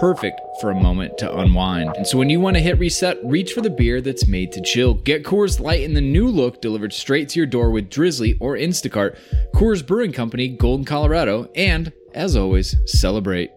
perfect for a moment to unwind. And so when you want to hit reset, reach for the beer that's made to chill. Get Coors Light in the new look delivered straight to your door with Drizly or Instacart. Coors Brewing Company, Golden, Colorado, and as always, celebrate.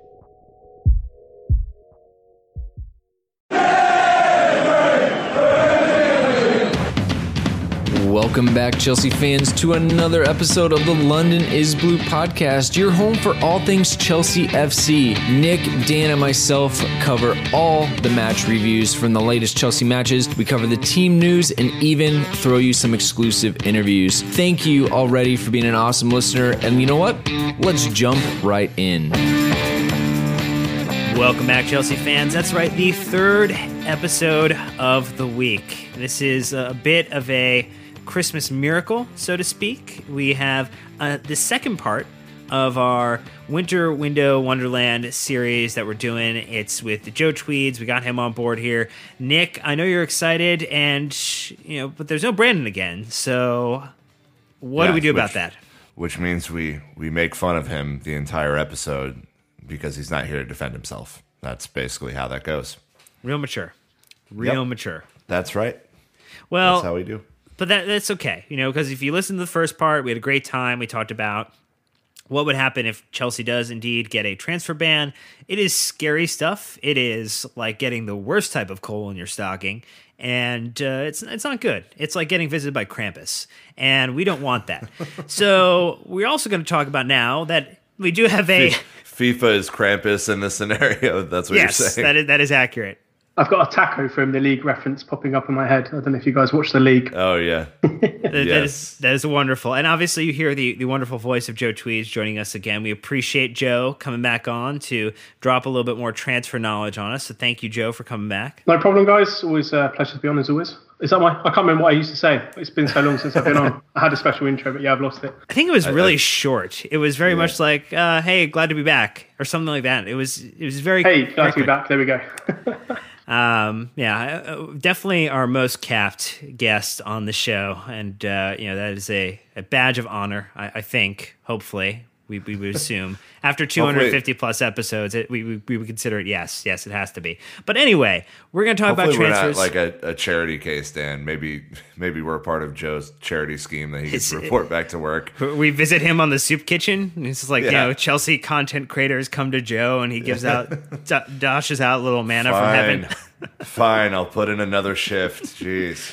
Welcome back, Chelsea fans, to another episode of the London is Blue podcast, your home for all things Chelsea FC. Nick, Dan, and myself cover all the match reviews from the latest Chelsea matches. We cover the team news and even throw you some exclusive interviews. Thank you already for being an awesome listener. And you know what? Let's jump right in. Welcome back, Chelsea fans. That's right, the third episode of the week. This is a bit of a Christmas miracle, so to speak. We have uh, the second part of our Winter Window Wonderland series that we're doing. It's with Joe Tweeds. We got him on board here. Nick, I know you're excited, and you know, but there's no Brandon again. So, what Yeah, do we do which- about that? Which means we we make fun of him the entire episode because he's not here to defend himself. That's basically how that goes. Real mature, real Yep. mature. That's right. Well, That's how we do. But that that's okay, you know, because if you listen to the first part, we had a great time. We talked about what would happen if Chelsea does indeed get a transfer ban. It is scary stuff. It is like getting the worst type of coal in your stocking, and uh, it's it's not good. It's like getting visited by Krampus, and we don't want that. so we're also going to talk about now that we do have a FIFA is Krampus in this scenario. That's what you're yes, saying. that is that is accurate. I've got a taco from the league reference popping up in my head. I don't know if you guys watch the league. oh yeah. That- that Yes. is that is wonderful, and obviously you hear the the wonderful voice of Joe Tweeds joining us again. We appreciate Joe coming back on to drop a little bit more transfer knowledge on us. So thank you, Joe, for coming back. No problem, guys. Always a pleasure to be on, as always. Is that my? I can't remember what I used to say. It's been so long since I've been on. I had a special intro, but yeah, I've lost it. I think it was really I- short. It was very much like, uh, "Hey, glad to be back," or something like that. It was it was very Hey, very glad to be back. There we go. Um, yeah, uh, definitely our most capped guest on the show, and uh, you know that is a, a badge of honor. I, I think, hopefully, we, we would assume after 250 plus episodes, it, we, we we would consider it. Yes, yes, it has to be. But anyway, we're going to talk Hopefully about transfers. like a, a charity case, Dan. Maybe maybe we're a part of Joe's charity scheme that he It's- can report back to work. we visit him on the soup kitchen. and It's just like you Yeah. know, Chelsea content creators come to Joe, and he gives out d- dashes out little manna from heaven. Fine, I'll put in another shift. Jeez.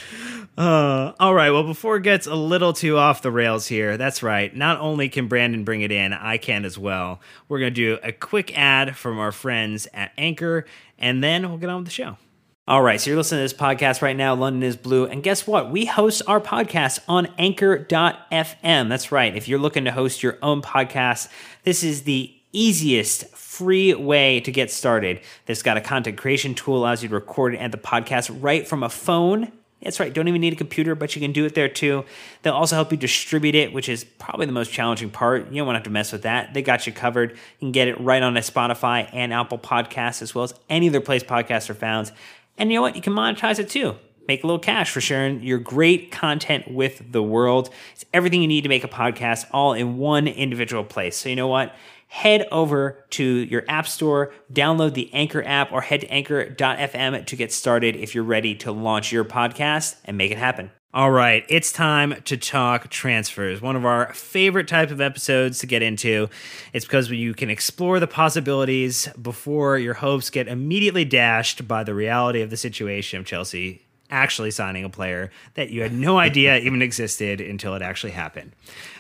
Uh, all right. Well, before it gets a little too off the rails here, that's right. Not only can Brandon bring it in, I can as well. We're going to do a quick ad from our friends at Anchor, and then we'll get on with the show. All right, so you're listening to this podcast right now. London is Blue. And guess what? We host our podcast on anchor.fm. That's right. If you're looking to host your own podcast, this is the easiest free way to get started. This got a content creation tool, allows you to record and the podcast right from a phone. That's right. Don't even need a computer, but you can do it there too. They'll also help you distribute it, which is probably the most challenging part. You don't want to have to mess with that. They got you covered. You can get it right on Spotify and Apple Podcasts, as well as any other place podcasts are found. And you know what? You can monetize it too. Make a little cash for sharing your great content with the world. It's everything you need to make a podcast all in one individual place. So you know what? Head over to your app store, download the Anchor app, or head to anchor.fm to get started if you're ready to launch your podcast and make it happen. All right, it's time to talk transfers. One of our favorite type of episodes to get into. It's because you can explore the possibilities before your hopes get immediately dashed by the reality of the situation Chelsea actually signing a player that you had no idea even existed until it actually happened.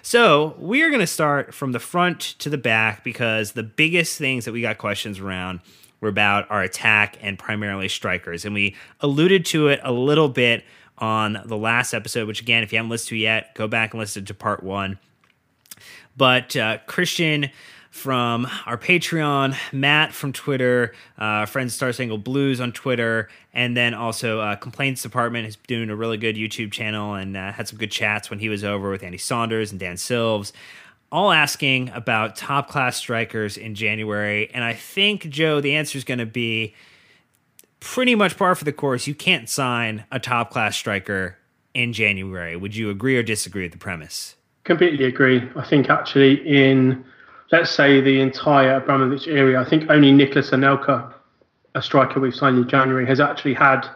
So, we are going to start from the front to the back because the biggest things that we got questions around were about our attack and primarily strikers. And we alluded to it a little bit on the last episode, which again, if you haven't listened to yet, go back and listen to part one. But uh, Christian from our Patreon, Matt from Twitter, uh, Friends Star Single Blues on Twitter, and then also uh, Complaints Department is doing a really good YouTube channel and uh, had some good chats when he was over with Andy Saunders and Dan Silves. All asking about top class strikers in January. And I think, Joe, the answer is going to be pretty much par for the course. You can't sign a top class striker in January. Would you agree or disagree with the premise? Completely agree. I think actually in let's say the entire Abramovich area, I think only Nicolas Anelka, a striker we've signed in January, has actually had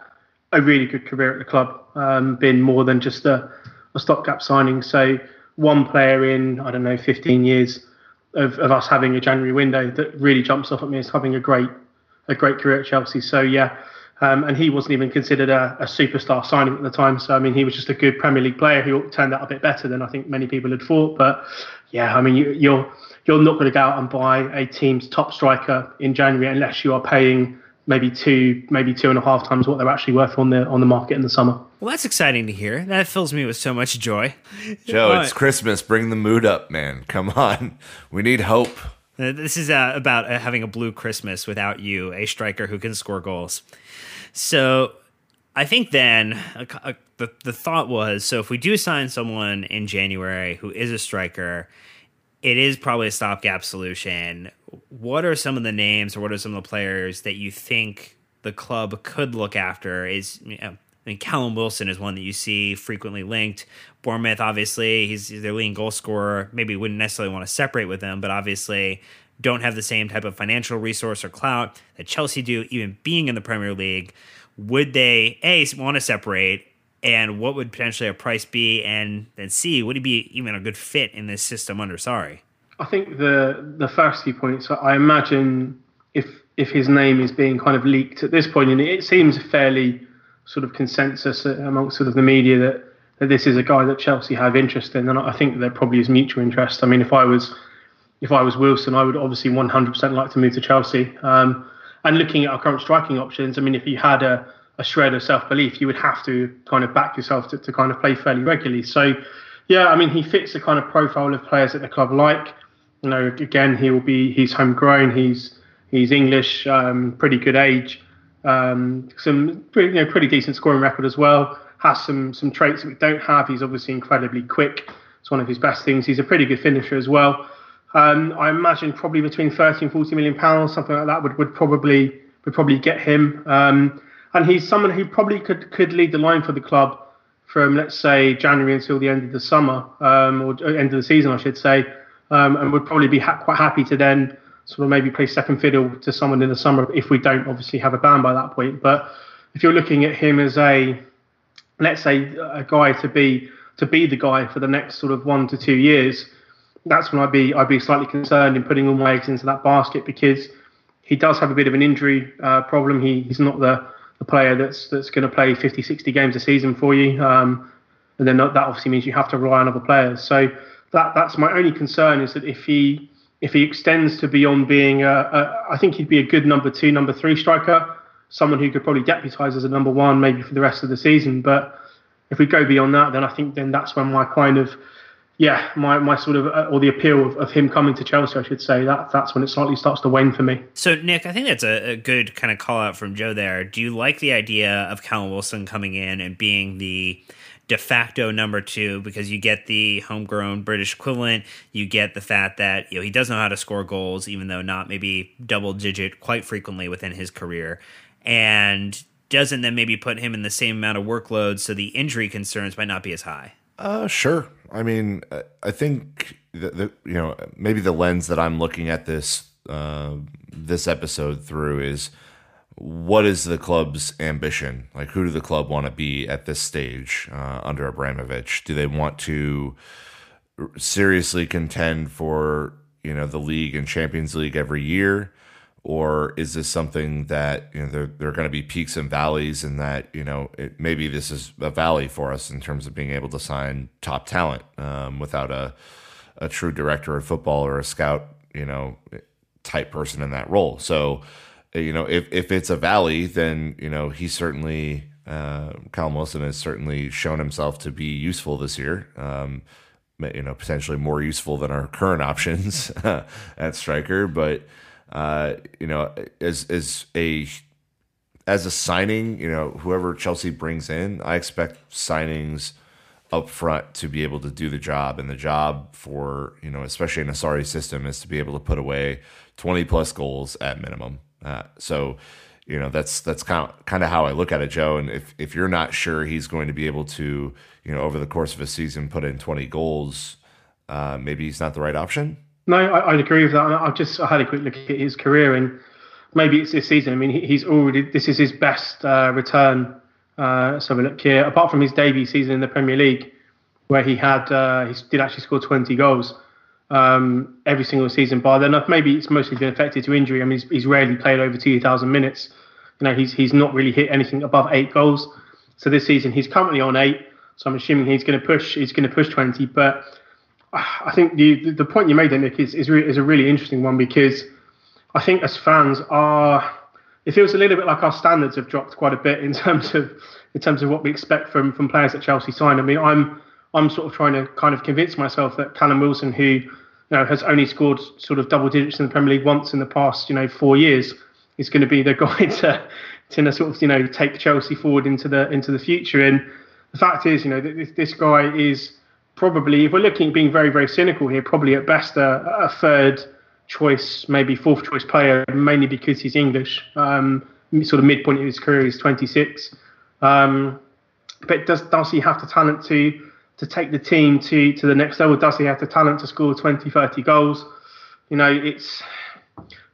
a really good career at the club. Um, been more than just a, a stopgap signing. So one player in I don't know 15 years of, of us having a January window that really jumps off at me as having a great a great career at Chelsea. So yeah, um, and he wasn't even considered a, a, superstar signing at the time. So I mean, he was just a good Premier League player who turned out a bit better than I think many people had thought. But yeah, I mean, you, you're you're not going to go out and buy a team's top striker in January unless you are paying maybe two, maybe two and a half times what they're actually worth on the on the market in the summer. Well, that's exciting to hear. That fills me with so much joy. Joe, it's Christmas. Bring the mood up, man. Come on, we need hope. Uh, this is uh, about uh, having a blue Christmas without you, a striker who can score goals. So I think then uh, the, the thought was so if we do sign someone in January who is a striker, it is probably a stopgap solution. What are some of the names or what are some of the players that you think the club could look after? Is you know, I mean, Callum Wilson is one that you see frequently linked. Bournemouth, obviously, he's their leading goal scorer. Maybe wouldn't necessarily want to separate with him, but obviously don't have the same type of financial resource or clout that Chelsea do, even being in the Premier League. Would they, A, want to separate? And what would potentially a price be? And then C, would he be even a good fit in this system under Sarri? I think the the first few points, I imagine if if his name is being kind of leaked at this point, and it seems fairly sort of consensus amongst sort of the media that, that this is a guy that Chelsea have interest in, and I think there probably is mutual interest. I mean, if I was if I was Wilson, I would obviously 100% like to move to Chelsea. Um, and looking at our current striking options, I mean, if you had a, a shred of self belief, you would have to kind of back yourself to, to kind of play fairly regularly. So, yeah, I mean, he fits the kind of profile of players that the club like. You know, again, he will be he's homegrown, he's he's English, um, pretty good age, um, some pretty, you know pretty decent scoring record as well. Has some some traits that we don't have. He's obviously incredibly quick. It's one of his best things. He's a pretty good finisher as well. Um, I imagine probably between 30 and 40 million pounds, something like that, would, would probably would probably get him. Um, and he's someone who probably could could lead the line for the club from let's say January until the end of the summer um, or end of the season, I should say, um, and would probably be ha- quite happy to then sort of maybe play second fiddle to someone in the summer if we don't obviously have a ban by that point. But if you're looking at him as a let's say a guy to be to be the guy for the next sort of one to two years that's when I'd be I'd be slightly concerned in putting all my eggs into that basket because he does have a bit of an injury uh, problem. He, he's not the, the player that's that's going to play 50, 60 games a season for you, um, and then that obviously means you have to rely on other players. So that that's my only concern is that if he if he extends to beyond being a, a I think he'd be a good number two, number three striker, someone who could probably deputise as a number one maybe for the rest of the season. But if we go beyond that, then I think then that's when my kind of yeah, my, my sort of uh, or the appeal of, of him coming to Chelsea, I should say that that's when it slightly starts to wane for me. So Nick, I think that's a, a good kind of call out from Joe there. Do you like the idea of Callum Wilson coming in and being the de facto number two because you get the homegrown British equivalent. You get the fact that you know he does know how to score goals, even though not maybe double digit quite frequently within his career, and doesn't then maybe put him in the same amount of workload, so the injury concerns might not be as high. Uh, sure. I mean, I think the, the you know maybe the lens that I'm looking at this uh, this episode through is what is the club's ambition? Like, who do the club want to be at this stage uh, under Abramovich? Do they want to seriously contend for you know the league and Champions League every year? Or is this something that you know there, there are going to be peaks and valleys and that you know it, maybe this is a valley for us in terms of being able to sign top talent um, without a a true director of football or a scout you know type person in that role. So you know if, if it's a valley then you know he certainly uh, Callum Wilson has certainly shown himself to be useful this year um, you know potentially more useful than our current options at striker. But uh, you know, as as a as a signing, you know, whoever Chelsea brings in, I expect signings up front to be able to do the job. And the job for, you know, especially in a Sarri system is to be able to put away 20 plus goals at minimum. Uh, so, you know, that's that's kind of, kind of how I look at it, Joe. And if, if you're not sure he's going to be able to, you know, over the course of a season put in 20 goals, uh, maybe he's not the right option. No, I, would agree with that. I've just I had a quick look at his career, and maybe it's this season. I mean, he's already this is his best uh, return. Uh, so we look here, apart from his debut season in the Premier League, where he had uh, he did actually score 20 goals um, every single season. By then, maybe it's mostly been affected to injury. I mean, he's, he's rarely played over 2,000 minutes. You know, he's he's not really hit anything above eight goals. So this season, he's currently on eight. So I'm assuming he's going to push. He's going to push 20, but I think the the point you made there, Nick, is is, re- is a really interesting one because I think as fans are, it feels a little bit like our standards have dropped quite a bit in terms of in terms of what we expect from from players that Chelsea sign. I mean, I'm I'm sort of trying to kind of convince myself that Callum Wilson, who you know has only scored sort of double digits in the Premier League once in the past you know four years, is going to be the guy to to sort of you know take Chelsea forward into the into the future. And the fact is, you know, this, this guy is probably, if we're looking at being very, very cynical here, probably at best a, a third choice, maybe fourth choice player, mainly because he's English. Um, sort of midpoint of his career, he's 26. Um, but does does he have the talent to to take the team to to the next level? Does he have the talent to score 20, 30 goals? You know, it's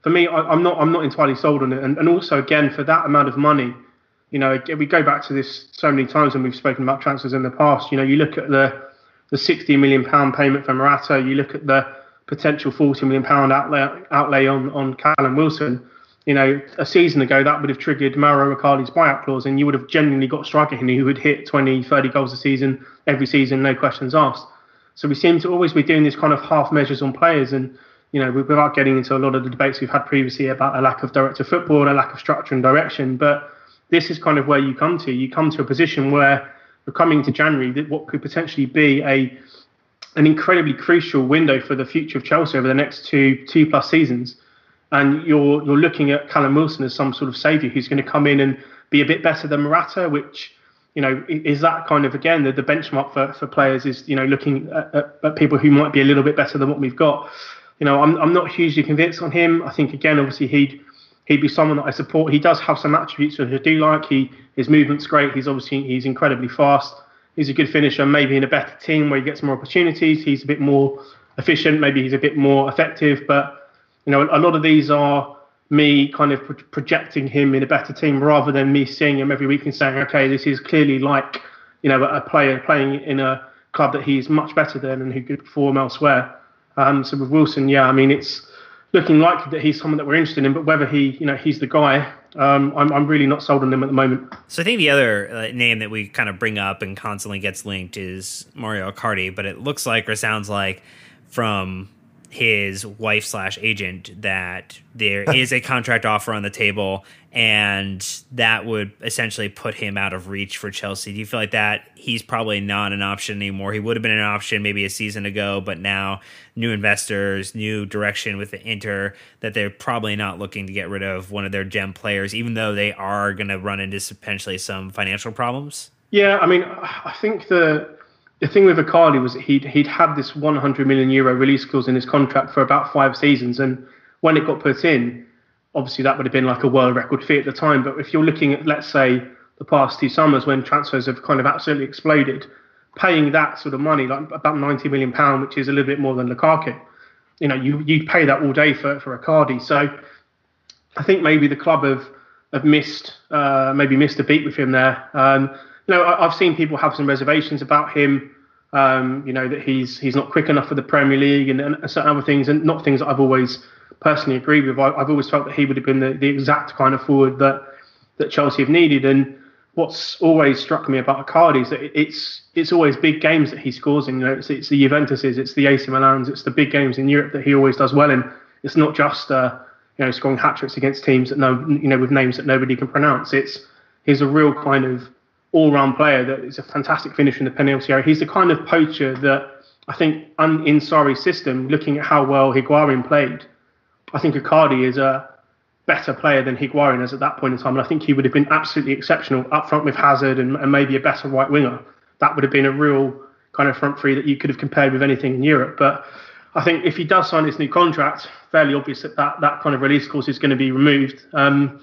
for me. I, am not I'm not entirely sold on it. And, and also, again, for that amount of money, you know, we go back to this so many times when we've spoken about transfers in the past. You know, you look at the the 60 million pound payment for Morata, you look at the potential 40 million pound outlay, outlay on on Callum Wilson. You know, a season ago that would have triggered Mauro Icardi's buyout clause, and you would have genuinely got a striker who would hit 20, 30 goals a season every season, no questions asked. So we seem to always be doing this kind of half measures on players, and you know, without getting into a lot of the debates we've had previously about a lack of director football, a lack of structure and direction, but this is kind of where you come to. You come to a position where coming to January, that what could potentially be a an incredibly crucial window for the future of Chelsea over the next two two plus seasons. And you're you're looking at Callum Wilson as some sort of saviour who's going to come in and be a bit better than Morata, which you know is that kind of again the, the benchmark for, for players is you know looking at, at, at people who might be a little bit better than what we've got. You know, I'm I'm not hugely convinced on him. I think again, obviously he'd he'd be someone that I support. He does have some attributes that I do like. He his movement's great. He's obviously he's incredibly fast. He's a good finisher. Maybe in a better team where he gets more opportunities, he's a bit more efficient. Maybe he's a bit more effective. But you know, a lot of these are me kind of pro- projecting him in a better team rather than me seeing him every week and saying, okay, this is clearly like you know a player playing in a club that he's much better than and who could perform elsewhere. Um, so with Wilson, yeah, I mean it's looking likely that he's someone that we're interested in, but whether he, you know, he's the guy, um, I'm, I'm really not sold on him at the moment. So I think the other uh, name that we kind of bring up and constantly gets linked is Mario Icardi, but it looks like or sounds like from his wife slash agent that there is a contract offer on the table and that would essentially put him out of reach for Chelsea. Do you feel like that he's probably not an option anymore? He would have been an option maybe a season ago, but now new investors, new direction with the Inter, that they're probably not looking to get rid of one of their gem players, even though they are going to run into potentially some financial problems. Yeah, I mean, I think the the thing with Icardi was he'd he'd had this 100 million euro release clause in his contract for about five seasons, and when it got put in, obviously that would have been like a world record fee at the time. But if you're looking at let's say the past two summers when transfers have kind of absolutely exploded, paying that sort of money, like about 90 million pound, which is a little bit more than Lukaku, you know, you you pay that all day for for Icardi. So I think maybe the club have have missed uh, maybe missed a beat with him there. Um, you know, I, have seen people have some reservations about him. Um, you know that he's he's not quick enough for the Premier League and, and certain other things, and not things that I've always personally agreed with. I, have always felt that he would have been the, the exact kind of forward that that Chelsea have needed. And what's always struck me about Icardi is that it's it's always big games that he scores in. You know, it's, it's the Juventuses, it's the AC Milans, it's the big games in Europe that he always does well in. It's not just uh, you know scoring hat tricks against teams that know you know with names that nobody can pronounce. It's he's a real kind of all-round player that is a fantastic finisher in the penalty area. He's the kind of poacher that I think in Sarri's system, looking at how well Higuain played, I think Icardi is a better player than Higuain is at that point in time. And I think he would have been absolutely exceptional up front with Hazard and, and maybe a better right winger. That would have been a real kind of front three that you could have compared with anything in Europe. But I think if he does sign his new contract, fairly obvious that that, that kind of release clause is going to be removed. Um,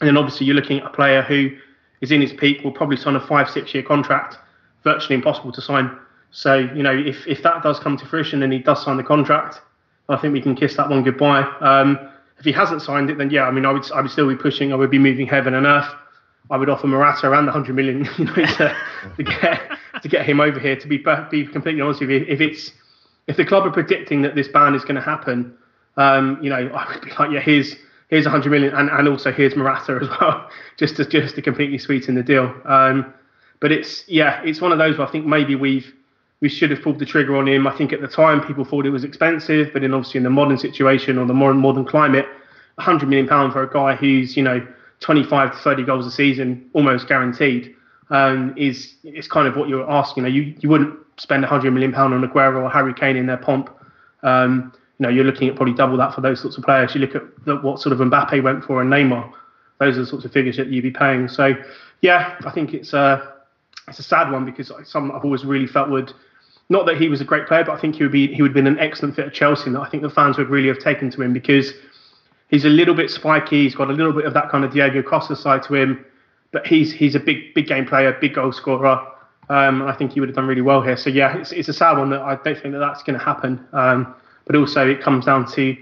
and then obviously you're looking at a player who is in his peak, will probably sign a five, six year contract, virtually impossible to sign. So, you know, if, if that does come to fruition and he does sign the contract, I think we can kiss that one goodbye. Um, if he hasn't signed it, then yeah, I mean, I would I would still be pushing. I would be moving heaven and earth. I would offer Morata around the hundred million, you know, to, to get to get him over here. To be be completely honest with you, if it's if the club are predicting that this ban is going to happen, um, you know, I would be like, yeah, here's here's 100 million, and, and also here's Morata as well, just to just to completely sweeten the deal. Um, but it's yeah, it's one of those where I think maybe we've we should have pulled the trigger on him. I think at the time people thought it was expensive, but in obviously in the modern situation or the more modern climate, 100 million pound for a guy who's you know 25 to 30 goals a season, almost guaranteed, um, is is kind of what you're asking. You, know, you you wouldn't spend 100 million pound on Aguero or Harry Kane in their pomp. Um, you know, you're looking at probably double that for those sorts of players. You look at the, what sort of Mbappe went for and Neymar. Those are the sorts of figures that you'd be paying. So, yeah, I think it's a it's a sad one because some I've always really felt would not that he was a great player, but I think he would be he would have been an excellent fit at Chelsea. And I think the fans would really have taken to him because he's a little bit spiky. He's got a little bit of that kind of Diego Costa side to him, but he's he's a big big game player, big goal scorer. Um, and I think he would have done really well here. So yeah, it's, it's a sad one that I don't think that that's going to happen. Um, but also it comes down to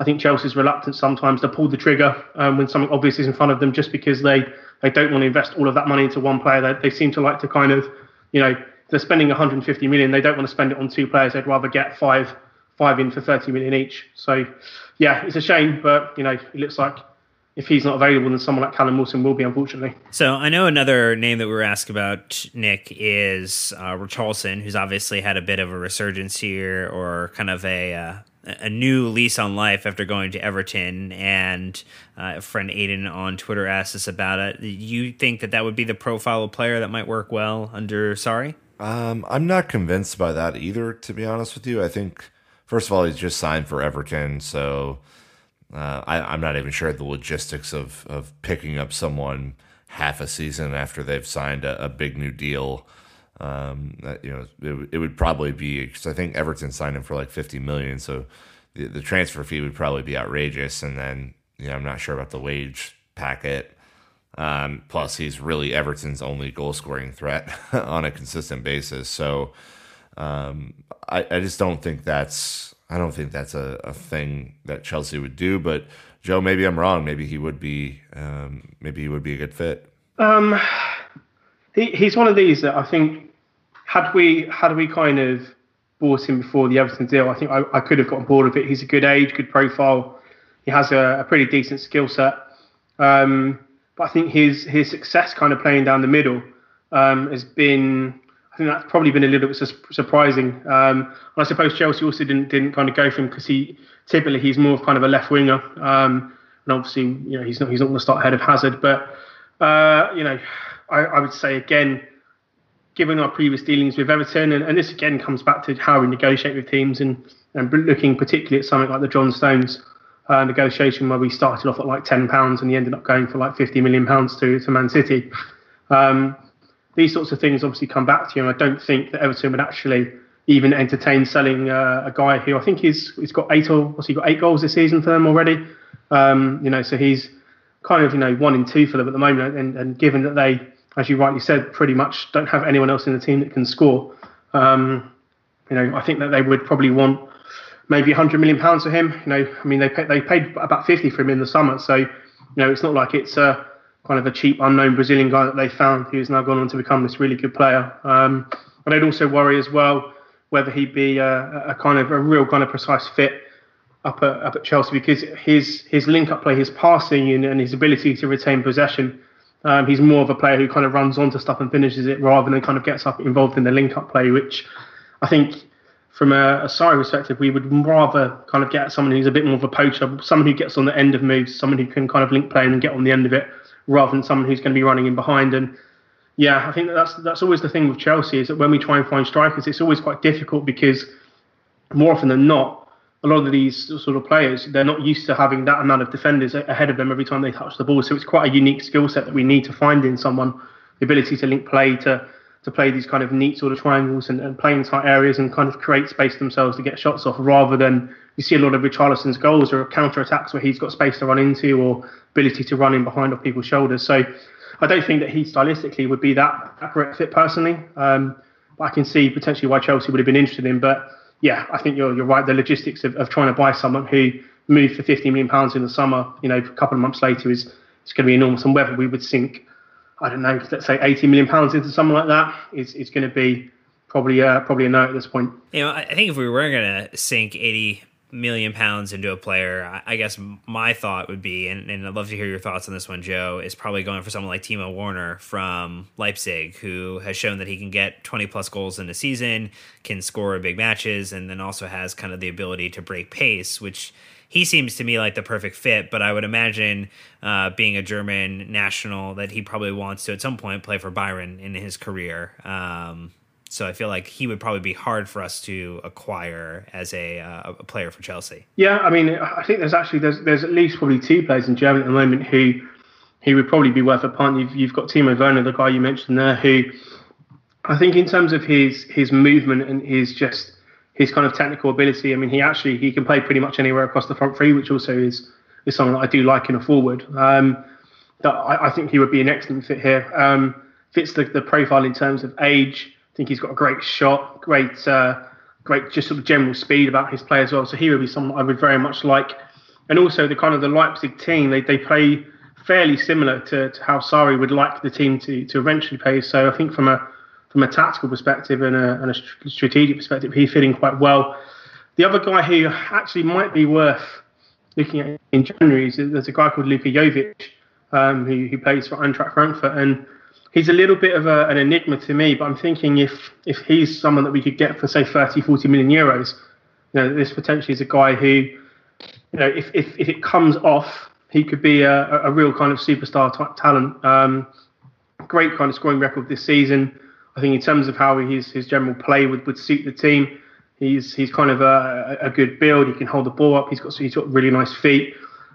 I think Chelsea's reluctance sometimes to pull the trigger um, when something obvious is in front of them, just because they they don't want to invest all of that money into one player. They, they seem to like to kind of you know they're spending 150 million. They don't want to spend it on two players. They'd rather get five five in for 30 million each. So yeah, it's a shame, but you know it looks like if he's not available, then someone like Callum Wilson will be, unfortunately. So I know another name that we were asked about, Nick, is uh, Richarlison, who's obviously had a bit of a resurgence here, or kind of a uh, a new lease on life after going to Everton. And uh, a friend Aiden on Twitter asked us about it. You think that that would be the profile of player that might work well under Sarri? Um, I'm not convinced by that either, to be honest with you. I think, first of all, he's just signed for Everton, so uh, I, am not even sure the logistics of of picking up someone half a season after they've signed a, a big new deal. Um, that, you know, it, it would probably be because I think Everton signed him for like 50 million, so the, the transfer fee would probably be outrageous. And then, you know, I'm not sure about the wage packet. Um, plus, he's really Everton's only goal scoring threat on a consistent basis. So um, I, I, just don't think that's I don't think that's a, a, thing that Chelsea would do. But Joe, maybe I'm wrong. Maybe he would be um, maybe he would be a good fit. Um, he, he's one of these that I think had we had we kind of bought him before the Everton deal, I think I, I could have gotten bored of it. He's a good age, good profile. He has a, a pretty decent skill set. Um, but I think his his success kind of playing down the middle um, has been. I think that's probably been a little bit su- surprising. Um, I suppose Chelsea also didn't didn't kind of go for him because he typically he's more of kind of a left winger, um, and obviously you know he's not he's not going to start ahead of Hazard. But uh, you know, I, I, would say again, given our previous dealings with Everton, and, and this again comes back to how we negotiate with teams and and looking particularly at something like the John Stones uh, negotiation where we started off at like ten pounds and he ended up going for like fifty million pounds to to Man City. Um, these sorts of things obviously come back to you, and I don't think that Everton would actually even entertain selling uh, a guy who I think he's he's got eight or what's he got eight goals this season for them already. Um, you know, so he's kind of you know one in two for them at the moment, and, and given that they, as you rightly said, pretty much don't have anyone else in the team that can score. Um, you know, I think that they would probably want maybe 100 million pounds for him. You know, I mean, they pay, they paid about 50 for him in the summer, so you know, it's not like it's a kind of a cheap unknown Brazilian guy that they found who's now gone on to become this really good player. Um, and I'd also worry as well whether he'd be a, a, kind of a real kind of precise fit up at, up at Chelsea because his his link up play, his passing and, and his ability to retain possession. Um, he's more of a player who kind of runs onto stuff and finishes it rather than kind of gets up involved in the link up play, which I think from a, a perspective, we would rather kind of get someone who's a bit more of a poacher, someone who gets on the end of moves, someone who can kind of link play and get on the end of it, rather than someone who's going to be running in behind. And yeah, I think that that's that's always the thing with Chelsea is that when we try and find strikers, it's always quite difficult because more often than not, a lot of these sort of players they're not used to having that amount of defenders ahead of them every time they touch the ball. So it's quite a unique skill set that we need to find in someone the ability to link play to to play these kind of neat sort of triangles and, and play in tight areas and kind of create space themselves to get shots off rather than you see a lot of Richarlison's goals or counter attacks where he's got space to run into or ability to run in behind off people's shoulders. So I don't think that he stylistically would be that accurate fit personally. Um, but I can see potentially why Chelsea would have been interested in. But yeah, I think you're you're right. The logistics of, of trying to buy someone who moved for 50 million pounds in the summer, you know, a couple of months later is it's going to be enormous. And whether we would sink, I don't know, let's say 80 million pounds into someone like that is is going to be probably uh, probably a no at this point. You know, I think if we were going to sink 80 million pounds into a player, I guess my thought would be, and, and, I'd love to hear your thoughts on this one, Joe, is probably going for someone like Timo Werner from Leipzig, who has shown that he can get 20 plus goals in a season, can score big matches, and then also has kind of the ability to break pace, which he seems to me like the perfect fit. But I would imagine, uh, being a German national, that he probably wants to at some point play for Bayern in his career. Um, so I feel like he would probably be hard for us to acquire as a, uh, a player for Chelsea. Yeah, I mean, I think there's actually there's there's at least probably two players in Germany at the moment who who would probably be worth a punt. You've, you've got Timo Werner, the guy you mentioned there, who I think in terms of his his movement and his just his kind of technical ability. I mean, he actually he can play pretty much anywhere across the front three, which also is is something that I do like in a forward. Um, that I, I, think he would be an excellent fit here. Um, fits the, the profile in terms of age, I think he's got a great shot, great, uh, great just sort of general speed about his play as well. So he would be someone I would very much like. And also the kind of the Leipzig team, they, they play fairly similar to, to how Sarri would like the team to, to eventually play. So I think from a from a tactical perspective and a, and a strategic perspective, he's in quite well. The other guy who actually might be worth looking at in January is there's a guy called Luka Jovic, um, who, who plays for Eintracht Frankfurt, and he's a little bit of a, an enigma to me, but I'm thinking if if he's someone that we could get for say 30, 40 million euros, you know, this potentially is a guy who, you know, if if, if it comes off, he could be a, a real kind of superstar type talent. Um, great kind of scoring record this season. I think in terms of how his his general play would, would suit the team, he's he's kind of a, a good build. He can hold the ball up. He's got he's got really nice feet.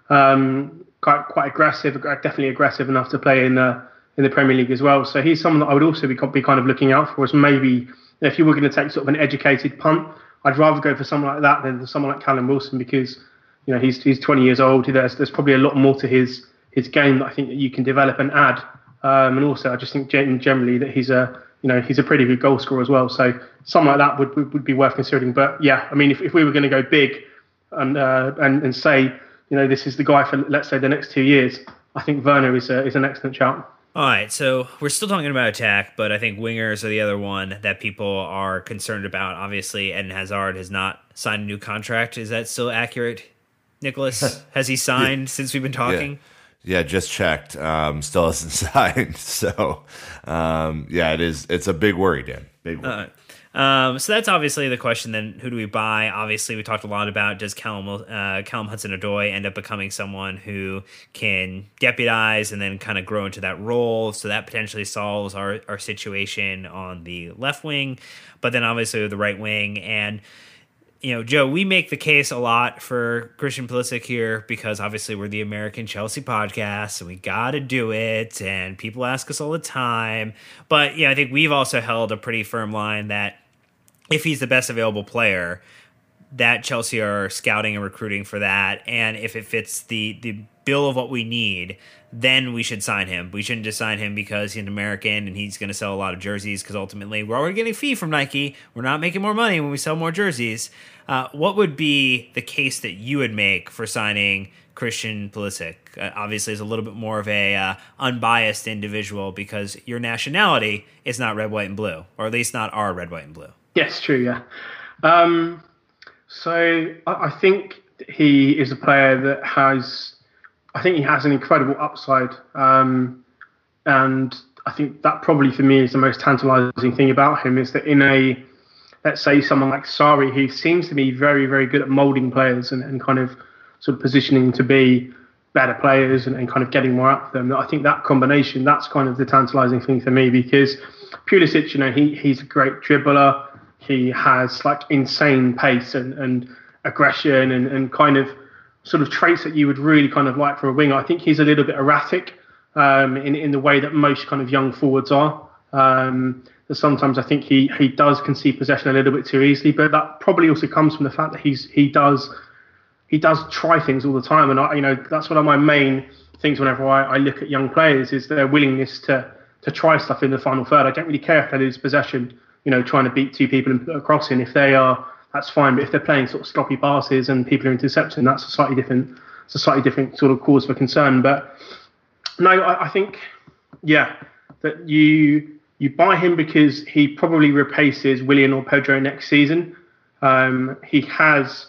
Um, quite quite aggressive, definitely aggressive enough to play in the in the Premier League as well. So he's someone that I would also be, be kind of looking out for as maybe if you were going to take sort of an educated punt, I'd rather go for someone like that than someone like Callum Wilson because you know he's he's 20 years old. There's there's probably a lot more to his his game that I think that you can develop and add. Um, and also I just think generally that he's a you know he's a pretty good goal scorer as well. So something like that would would, would be worth considering. But yeah, I mean if, if we were going to go big and uh, and and say you know this is the guy for let's say the next two years, I think Werner is a, is an excellent shout. All right, so we're still talking about attack, but I think wingers are the other one that people are concerned about. Obviously, Eden Hazard has not signed a new contract. Is that still accurate, Nicholas? Has he signed yeah. since we've been talking? Yeah. Yeah just checked. Um, still isn't signed. So, um, yeah, it is. It's a big worry, Dan. Big worry. Uh, um, so that's obviously the question. Then who do we buy? Obviously, we talked a lot about does Callum uh, Callum Hudson Odoi end up becoming someone who can deputize and then kind of grow into that role? So that potentially solves our our situation on the left wing, but then obviously the right wing and you know, Joe, we make the case a lot for Christian Pulisic here because obviously we're the American Chelsea podcast and we got to do it. And people ask us all the time. But, yeah, I think we've also held a pretty firm line that if he's the best available player, that Chelsea are scouting and recruiting for that. And if it fits the, the bill of what we need, then we should sign him. We shouldn't just sign him because he's an American and he's going to sell a lot of jerseys because ultimately we're already getting a fee from Nike. We're not making more money when we sell more jerseys. Uh, what would be the case that you would make for signing Christian Pulisic. Uh, obviously, is a little bit more of a uh, unbiased individual because your nationality is not red, white, and blue, or at least not our red, white, and blue. Yes, true. Yeah. Um, so I, I think he is a player that has. I think he has an incredible upside, um, and I think that probably for me is the most tantalising thing about him is that in a let's say someone like Sarri, who seems to be very, very good at moulding players and, and kind of sort of positioning to be better players and, and kind of getting more out of them. I think that combination, that's kind of the tantalising thing for me because Pulisic, you know, he he's a great dribbler. He has like insane pace and, and aggression and, and kind of sort of traits that you would really kind of like for a winger. I think he's a little bit erratic um, in in the way that most kind of young forwards are. Um, sometimes I think he he does concede possession a little bit too easily, but that probably also comes from the fact that he's he does he does try things all the time, and I, you know that's one of my main things whenever I, I look at young players is their willingness to to try stuff in the final third. I don't really care if they lose possession, you know, trying to beat two people and put a cross in. If they are, that's fine. But if they're playing sort of sloppy passes and people are intercepting, that's a slightly different, it's a slightly different sort of cause for concern. But no, I, I think, yeah, that you you buy him because he probably replaces Willian or Pedro next season. Um, he has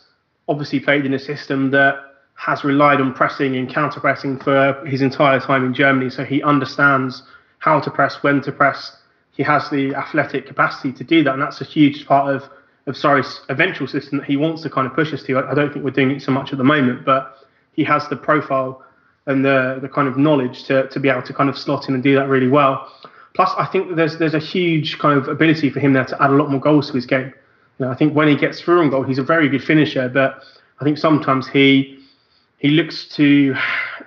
obviously played in a system that has relied on pressing and counter pressing for his entire time in Germany, so he understands how to press, when to press. He has the athletic capacity to do that, and that's a huge part of of Sarri's eventual system that he wants to kind of push us to. I, I don't think we're doing it so much at the moment, but he has the profile and the the kind of knowledge to to be able to kind of slot in and do that really well. Plus, I think there's there's a huge kind of ability for him there to add a lot more goals to his game. You know, I think when he gets through on goal, he's a very good finisher, but I think sometimes he he looks to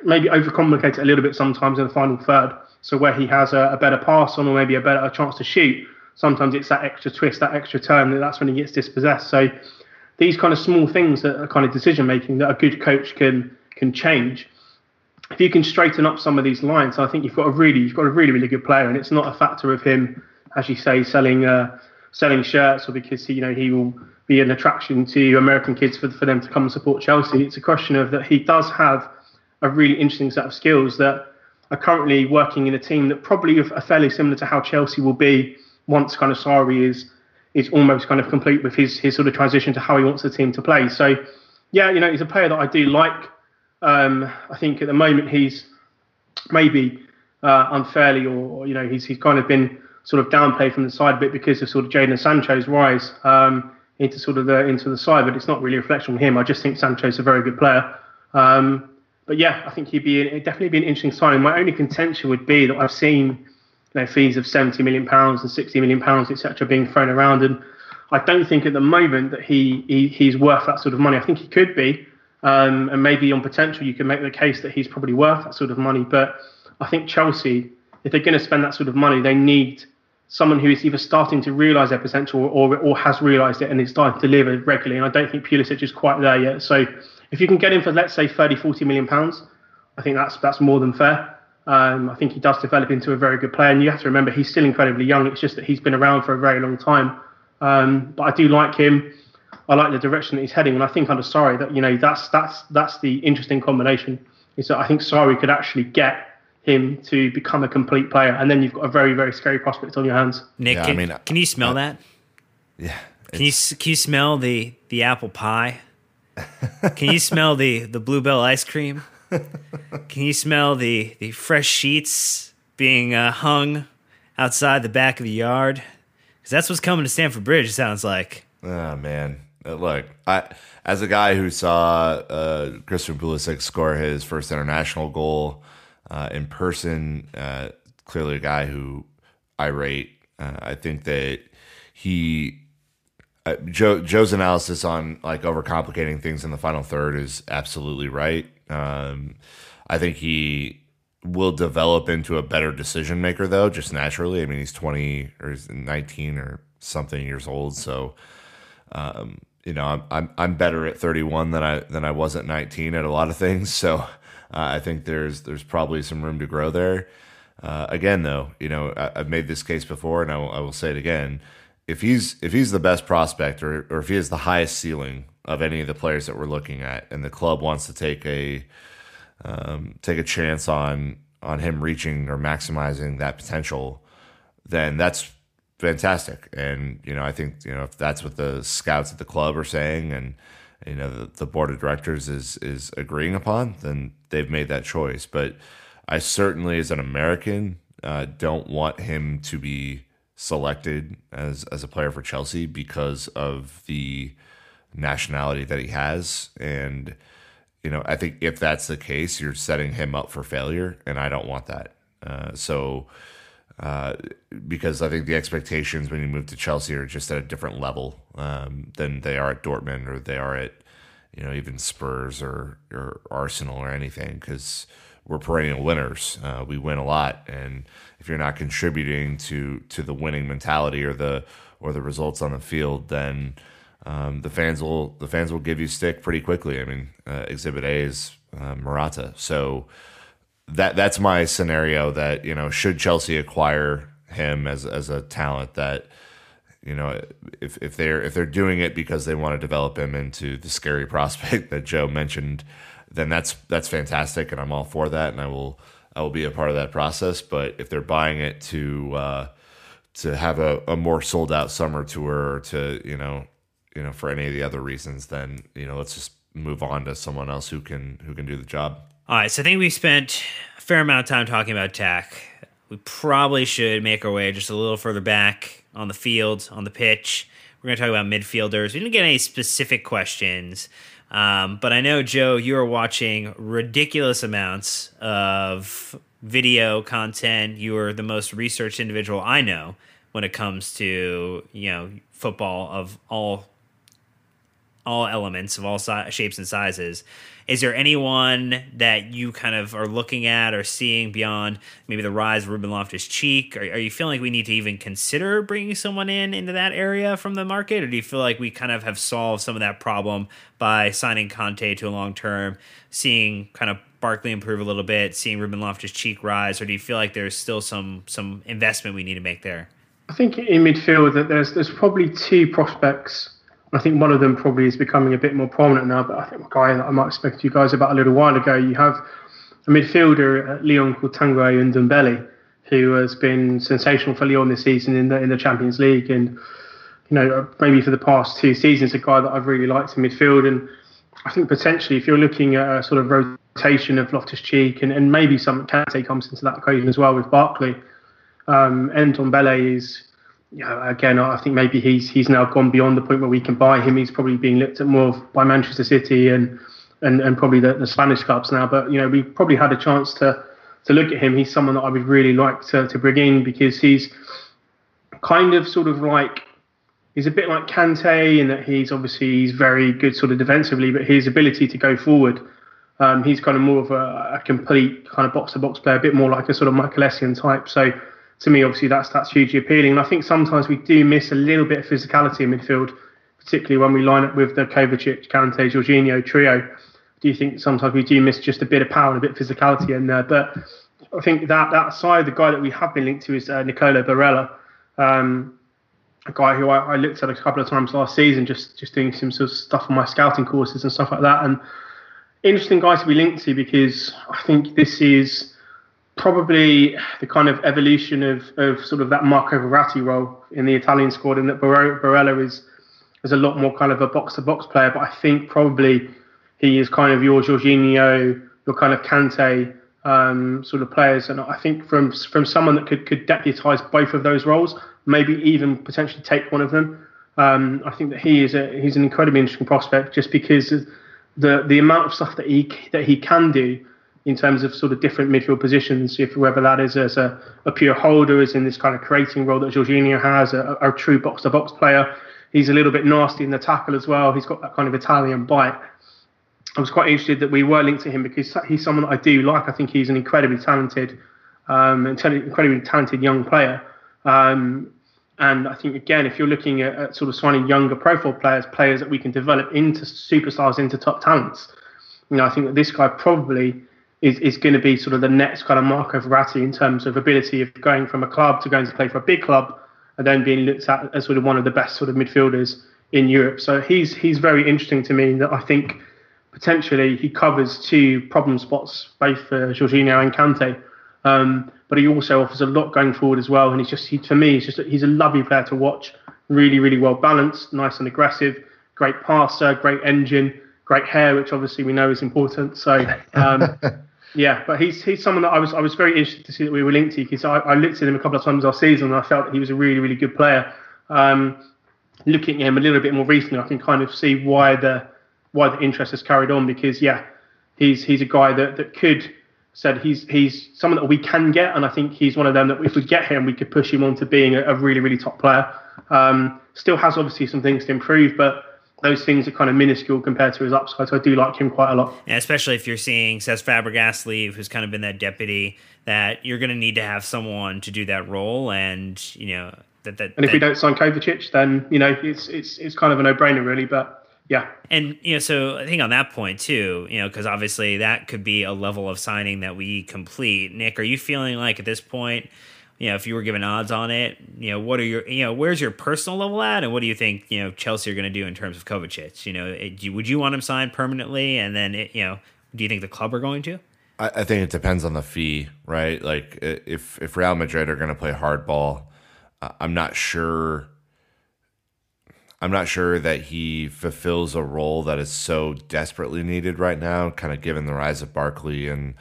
maybe overcomplicate it a little bit sometimes in the final third. So where he has a, a better pass on or maybe a better a chance to shoot, sometimes it's that extra twist, that extra turn, that that's when he gets dispossessed. So these kind of small things that are kind of decision making that a good coach can can change if you can straighten up some of these lines, I think you've got a really you've got a really really good player, and it's not a factor of him, as you say, selling uh, selling shirts or because he, you know he will be an attraction to American kids for for them to come and support Chelsea. It's a question of that he does have a really interesting set of skills that are currently working in a team that probably are fairly similar to how Chelsea will be once kind of Sarri is is almost kind of complete with his his sort of transition to how he wants the team to play. So yeah, you know, he's a player that I do like. Um, I think at the moment he's maybe uh, unfairly, or, you know, he's he's kind of been sort of downplayed from the side a bit because of sort of Jadon Sancho's rise um, into sort of the into the side. But it's not really a reflection on him. I just think Sancho's a very good player. Um, but yeah, I think he'd be it'd definitely be an interesting signing. My only contention would be that I've seen you know, fees of 70 million pounds and 60 million pounds, etc., being thrown around, and I don't think at the moment that he, he he's worth that sort of money. I think he could be, um, and maybe on potential, you can make the case that he's probably worth that sort of money. But I think Chelsea, if they're going to spend that sort of money, they need someone who is either starting to realise their potential or, or has realised it and is starting to deliver regularly. And I don't think Pulisic is quite there yet. So if you can get him for, let's say, 30, 40 million pounds, I think that's that's more than fair. Um, I think he does develop into a very good player. And you have to remember, he's still incredibly young. It's just that he's been around for a very long time. Um, but I do like him. I like the direction that he's heading, and I think under Sarri that you know that's that's that's the interesting combination. Is that I think Sarri could actually get him to become a complete player, and then you've got a very very scary prospect on your hands. Nick, yeah, can, I mean, can you smell uh, that? Yeah. Can you can you smell the the apple pie? can you smell the the bluebell ice cream? Can you smell the the fresh sheets being uh, hung outside the back of the yard? Because that's what's coming to Stamford Bridge. Sounds like. Oh man, uh, look, I as a guy who saw uh, Christian Pulisic score his first international goal uh, in person, uh, clearly a guy who I rate. Uh, I think that he uh, Joe, Joe's analysis on like overcomplicating things in the final third is absolutely right. Um, I think he will develop into a better decision maker though, just naturally. I mean, he's twenty or he's nineteen or something years old, so. Um, you know, I'm, I'm I'm better at 31 than I than I was at 19 at a lot of things. So uh, I think there's there's probably some room to grow there. Uh, again, though, you know, I, have made this case before, and I will, I will say it again. If he's if he's the best prospect, or or if he has the highest ceiling of any of the players that we're looking at, and the club wants to take a um, take a chance on on him reaching or maximizing that potential, then that's fantastic. And you know, I think you know if that's what the scouts at the club are saying, and you know the, the board of directors is is agreeing upon, then they've made that choice. But I certainly, as an American, uh, don't want him to be selected as as a player for Chelsea because of the nationality that he has. And you know i think if that's the case you're setting him up for failure and i don't want that. Uh, so uh, because i think the expectations when you move to chelsea are just at a different level um, than they are at dortmund or they are at you know even spurs or, or arsenal or anything because we're perennial winners. Uh, we win a lot. And if you're not contributing to to the winning mentality or the or the results on the field then um, the fans will the fans will give you stick pretty quickly. I mean, uh, Exhibit A is uh, Morata, so that that's my scenario. That you know, should Chelsea acquire him as as a talent that you know if if they're if they're doing it because they want to develop him into the scary prospect that Joe mentioned, then that's that's fantastic, and I'm all for that, and I will I will be a part of that process. But if they're buying it to uh, to have a, a more sold out summer tour, or to you know you know, for any of the other reasons, then you know, let's just move on to someone else who can who can do the job. All right, so I think we spent a fair amount of time talking about tech. We probably should make our way just a little further back on the field, on the pitch. We're going to talk about midfielders. We didn't get any specific questions, um, but I know Joe, you are watching ridiculous amounts of video content. You are the most researched individual I know when it comes to you know football of all all elements of all si- shapes and sizes. Is there anyone that you kind of are looking at or seeing beyond maybe the rise of Ruben Loftus Cheek? Are, are, you feeling like we need to even consider bringing someone in into that area from the market, or do you feel like we kind of have solved some of that problem by signing Kante to a long term, seeing kind of Barkley improve a little bit, seeing Ruben Loftus Cheek rise, or do you feel like there's still some some investment we need to make there? I think in midfield that there's there's probably two prospects I think one of them probably is becoming a bit more prominent now, but I think a guy that I might have spoken to you guys about a little while ago, you have a midfielder at Lyon called Tanguy Ndombele, who has been sensational for Lyon this season in the in the Champions League, and you know maybe for the past two seasons, a guy that I've really liked in midfield, and I think potentially if you're looking at a sort of rotation of Loftus Cheek and, and maybe some Kante comes into that equation as well with Barkley, um, Ndombele is yeah, again, I think maybe he's he's now gone beyond the point where we can buy him. He's probably being looked at more by Manchester City and and, and probably the, the Spanish clubs now. But you know, we probably had a chance to to look at him. He's someone that I would really like to, to bring in because he's kind of sort of like he's a bit like Kante in that he's obviously he's very good sort of defensively, but his ability to go forward, um, he's kind of more of a, a complete kind of box to box player, a bit more like a sort of Michael Essien type. So to me, obviously, that's that's hugely appealing. And I think sometimes we do miss a little bit of physicality in midfield, particularly when we line up with the Kovacic, Kante, Jorginho trio. Do you think sometimes we do miss just a bit of power and a bit of physicality in there? But I think that that side, the guy that we have been linked to is uh, Nicolo Barella, um, a guy who I, I, looked at a couple of times last season, just just doing some sort of stuff on my scouting courses and stuff like that. And interesting guy to be linked to because I think this is probably the kind of evolution of, of sort of that Marco Verratti role in the Italian squad, and that Barella is is a lot more kind of a box to box player. But I think probably he is kind of your Jorginho, your kind of Kante um, sort of players, and I think from from someone that could could deputise both of those roles, maybe even potentially take one of them. Um, I think that he is a he's an incredibly interesting prospect just because the the amount of stuff that he that he can do in terms of sort of different midfield positions, if whether that is as a, a pure holder, is in this kind of creating role that Jorginho has, a, a true box to box player. He's a little bit nasty in the tackle as well. He's got that kind of Italian bite. I was quite interested that we were linked to him because he's someone that I do like. I think he's an incredibly talented, um, incredibly talented young player. Um, and I think again, if you're looking at, at, sort of signing younger profile players, players that we can develop into superstars, into top talents, you know, I think that this guy probably is, is going to be sort of the next kind of Marco Verratti in terms of ability of going from a club to going to play for a big club and then being looked at as sort of one of the best sort of midfielders in Europe. So he's he's very interesting to me. That I think potentially he covers two problem spots, both for Jorginho and Kante. Um, but he also offers a lot going forward as well. And he's just, he, for me, he's just he's a lovely player to watch. Really, really well balanced, nice and aggressive, great passer, great engine, great hair, which obviously we know is important. So. Um, Yeah, but he's he's someone that I was I was very interested to see that we were linked to because I, I looked at him a couple of times last season and I felt that he was a really really good player. Um, looking at him a little bit more recently, I can kind of see why the why the interest has carried on because yeah, he's he's a guy that, that could said he's he's someone that we can get, and I think he's one of them that if we get him, we could push him on to being a, a really really top player. Um, still has obviously some things to improve, but those things are kind of minuscule compared to his upside. So I do like him quite a lot. And especially if you're seeing Cesc Fabregas leave, who's kind of been that deputy, that you're going to need to have someone to do that role, and you know that that. And if that, we don't sign Kovacic, then you know it's it's it's kind of a no brainer really, but. Yeah. And, you know, so I think on that point too, you know, because obviously that could be a level of signing that we complete. Nick, are you feeling like at this point, you know, if you were given odds on it, you know, what are your, you know, where's your personal level at, and what do you think, you know, Chelsea are going to do in terms of Kovacic? You know, it, would you want him signed permanently, and then, it, you know, do you think the club are going to? I, I think it depends on the fee, right? Like if if Real Madrid are going to play hardball, I'm not sure I'm not sure that he fulfills a role that is so desperately needed right now, kind of given the rise of Barkley and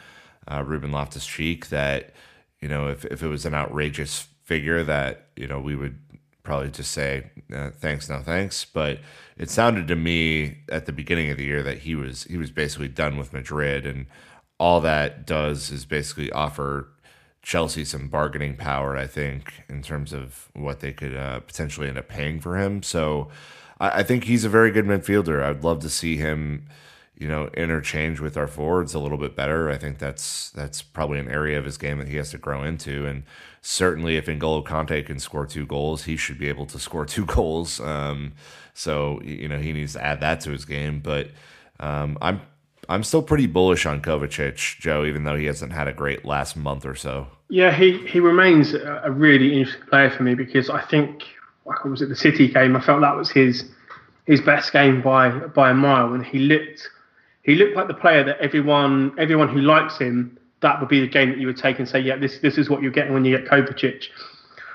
uh, Ruben Loftus Cheek, that, you know, if, if it was an outrageous figure that, you know, we would probably just say uh, thanks, no thanks. But it sounded to me at the beginning of the year that he was he was basically done with Madrid, and all that does is basically offer Chelsea some bargaining power, I think, in terms of what they could uh, potentially end up paying for him. So I, I, think he's a very good midfielder. I'd love to see him, you know, interchange with our forwards a little bit better. I think that's that's probably an area of his game that he has to grow into. And certainly, if N'Golo Kante can score two goals, he should be able to score two goals. Um, so you know, he needs to add that to his game. But um, I'm I'm still pretty bullish on Kovacic, Joe, even though he hasn't had a great last month or so. Yeah, he, he remains a really interesting player for me because I think what was it the City game? I felt that was his his best game by by a mile, and he looked he looked like the player that everyone everyone who likes him that would be the game that you would take and say, yeah, this this is what you're getting when you get Kovacic.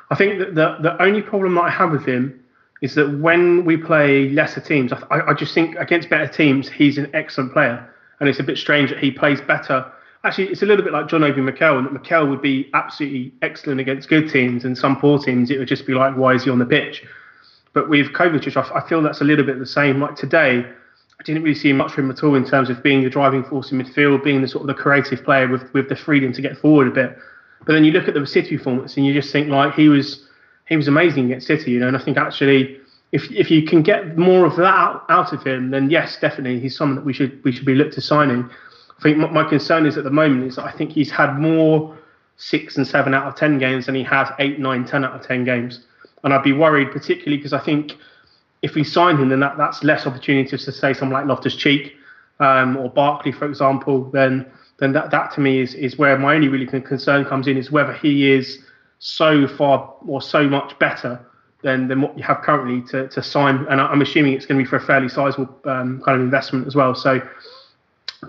I think that the the only problem that I have with him is that when we play lesser teams, I, I just think against better teams, he's an excellent player and it's a bit strange that he plays better. Actually, it's a little bit like John Obi Mikel, and that Mikel would be absolutely excellent against good teams, and some poor teams it would just be like, why is he on the pitch? But with Kovacic, I, feel that's a little bit the same. Like today, I didn't really see much from him at all in terms of being the driving force in midfield, being the sort of the creative player with with the freedom to get forward a bit. But then you look at the City performance, and you just think like he was he was amazing against City, you know. And I think actually if if you can get more of that out, out of him, then yes, definitely he's someone that we should we should be looked to signing. I think my, concern is at the moment is that I think he's had more six and seven out of ten games than he has eight, nine, ten out of ten games, and I'd be worried particularly because I think if we sign him, then that, that's less opportunities to say someone like Loftus Cheek um, or Barkley, for example. Then then that that to me is is where my only really concern comes in is whether he is so far or so much better than, than what you have currently to, to sign. And I'm assuming it's going to be for a fairly sizable um, kind of investment as well. So,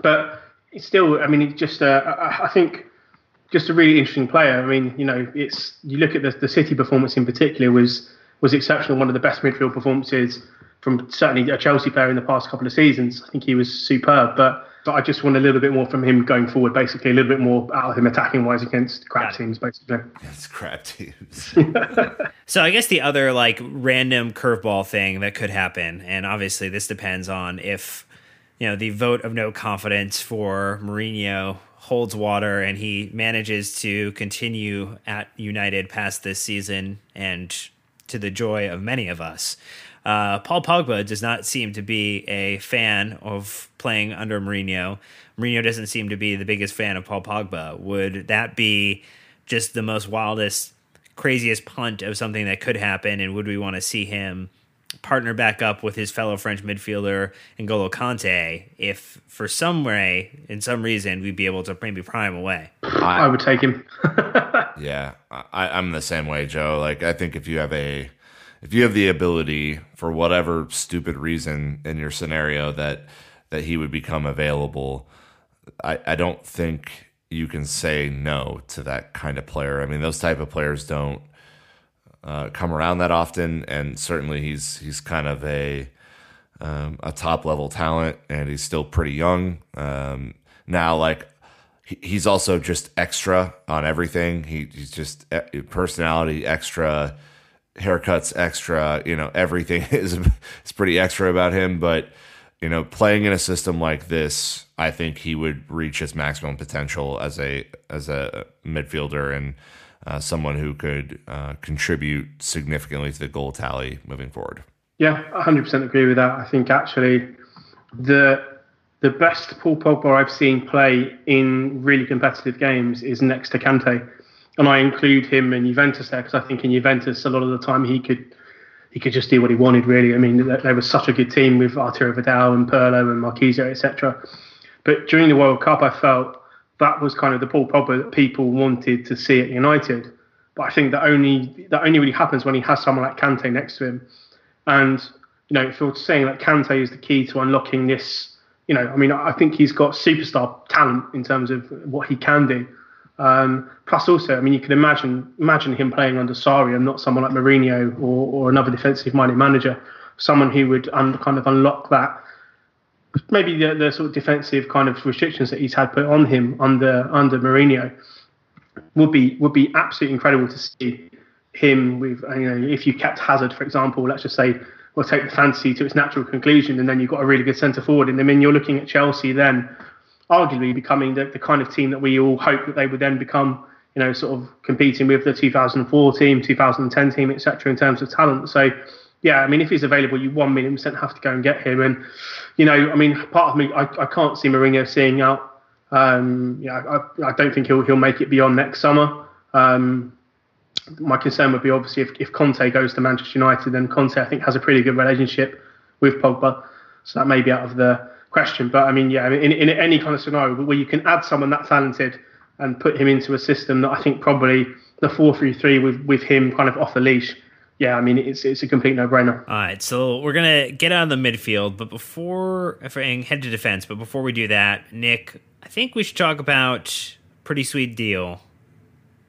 but it's still, I mean, it's just, uh, I think, just a really interesting player. I mean, you know, it's you look at the, the City performance in particular was was exceptional. One of the best midfield performances from certainly a Chelsea player in the past couple of seasons. I think he was superb, but but I just want a little bit more from him going forward, basically a little bit more out of him attacking wise against crap teams, basically. It's crap teams. so I guess the other like random curveball thing that could happen, and obviously this depends on if you know the vote of no confidence for Mourinho holds water and he manages to continue at United past this season and to the joy of many of us. Uh, Paul Pogba does not seem to be a fan of playing under Mourinho. Mourinho doesn't seem to be the biggest fan of Paul Pogba. Would that be just the most wildest, craziest punt of something that could happen? And would we want to see him partner back up with his fellow French midfielder N'Golo Kante if, for some way, in some reason, we'd be able to maybe pry him away? I, I would take him. yeah, I, I'm the same way, Joe. Like, I think if you have a if you have the ability for whatever stupid reason in your scenario that that he would become available, I, I don't think you can say no to that kind of player. I mean, those type of players don't uh, come around that often, and certainly he's he's kind of a um, a top level talent, and he's still pretty young. Um, now, like he's also just extra on everything. He, he's just personality extra, haircuts extra. You know, everything is is pretty extra about him. But you know, playing in a system like this, I think he would reach his maximum potential as a as a midfielder and uh, someone who could uh, contribute significantly to the goal tally moving forward. Yeah, 100% agree with that. I think actually the the best Paul Pogba I've seen play in really competitive games is next to Kante, and I include him in Juventus there because I think in Juventus a lot of the time he could he could just do what he wanted really. I mean they were such a good team with Arturo Vidal and Pirlo and Marchisio etc. But during the World Cup I felt that was kind of the Paul Pogba that people wanted to see at United. But I think that only that only really happens when he has someone like Kante next to him. And you know, if you're saying that Kante is the key to unlocking this, you know, I mean, I think he's got superstar talent in terms of what he can do. Um, plus, also, I mean, you can imagine imagine him playing under Sarri and not someone like Mourinho or, or another defensive-minded manager, someone who would un, kind of unlock that maybe the, the sort of defensive kind of restrictions that he's had put on him under under Mourinho would be would be absolutely incredible to see him with you know if you kept Hazard for example let's just say we'll take the fantasy to its natural conclusion and then you've got a really good centre forward and I mean you're looking at Chelsea then arguably becoming the, the kind of team that we all hope that they would then become you know sort of competing with the 2004 team 2010 team etc in terms of talent. So yeah, I mean, if he's available, you one million percent have to go and get him. And you know, I mean, part of me, I, I can't see Mourinho seeing out. Um, yeah, I, I don't think he'll he'll make it beyond next summer. Um, my concern would be obviously if, if Conte goes to Manchester United, then Conte I think has a pretty good relationship with Pogba, so that may be out of the question. But I mean, yeah, in, in any kind of scenario where you can add someone that talented and put him into a system that I think probably the four three three with with him kind of off the leash yeah, I mean it's it's a complete no brainer. All right, so we're gonna get out of the midfield, but before and head to defense. But before we do that, Nick, I think we should talk about pretty sweet deal.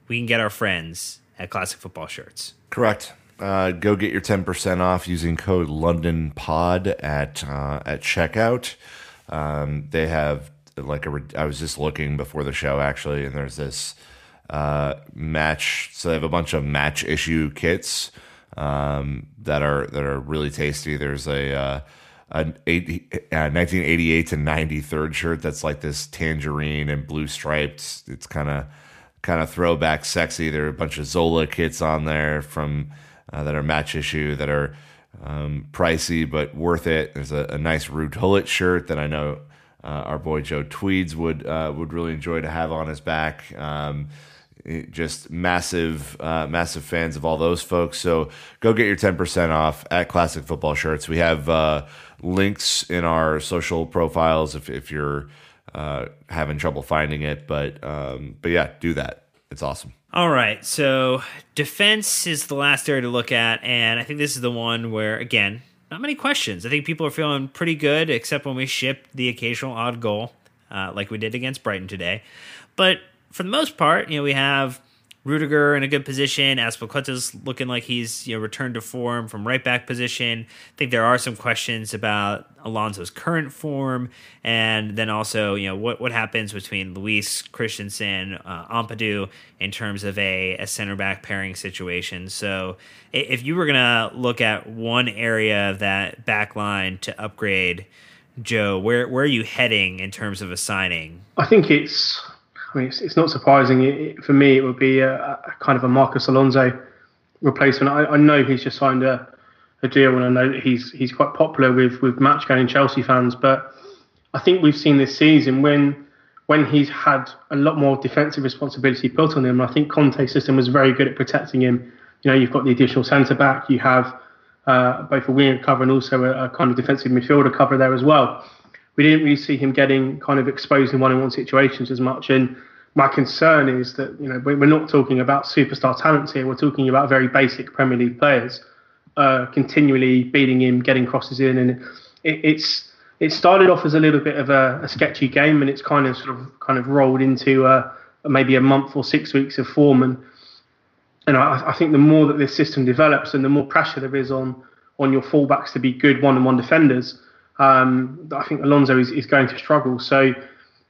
We can get our friends at Classic Football Shirts. Correct. Uh, go get your ten percent off using code London Pod at uh, at checkout. Um, they have like a. I was just looking before the show actually, and there's this uh, match. So they have a bunch of match issue kits um, that are that are really tasty. There's a uh, an 80, uh, 1988 to 93rd shirt that's like this tangerine and blue stripes. It's kind of kind of throwback sexy. There are a bunch of Zola kits on there from uh, that are match issue that are um, pricey but worth it. There's a, a nice Ruud Gullit shirt that I know uh, our boy Joe Tweeds would uh, would really enjoy to have on his back. Um, just massive, uh, massive fans of all those folks. So go get your 10% off at Classic Football Shirts. We have uh, links in our social profiles if, if you're uh, having trouble finding it. But, um, but yeah, do that. It's awesome. All right. So defense is the last area to look at. And I think this is the one where, again, not many questions. I think people are feeling pretty good, except when we ship the occasional odd goal, uh, like we did against Brighton today. But for the most part, you know, we have Rudiger in a good position. Azpilicueta's looking like he's you know returned to form from right back position. I think there are some questions about Alonso's current form, and then also you know what what happens between Luiz Christensen, uh, Ampadu in terms of a, a center back pairing situation. So if you were gonna look at one area of that back line to upgrade, Joe, where where are you heading in terms of a signing? I think it's I mean, it's, it's not surprising. It, it, for me, it would be a, a, kind of a Marcos Alonso replacement. I, I know he's just signed a, a, deal, and I know that he's he's quite popular with with match going Chelsea fans. But I think we've seen this season when when he's had a lot more defensive responsibility put on him. I think Conte's system was very good at protecting him. You know, you've got the additional centre back, you have uh, both a winger cover and also a, a kind of defensive midfielder cover there as well we didn't really see him getting kind of exposed in one-on-one situations as much. And my concern is that you know we're not talking about superstar talents here. We're talking about very basic Premier League players uh, continually beating him, getting crosses in, and it, it's it started off as a little bit of a, a sketchy game, and it's kind of sort of kind of rolled into a, maybe a month or six weeks of form. And and I, I think the more that this system develops, and the more pressure there is on on your fullbacks to be good one-on-one defenders, um, I think Alonso is, is going to struggle. So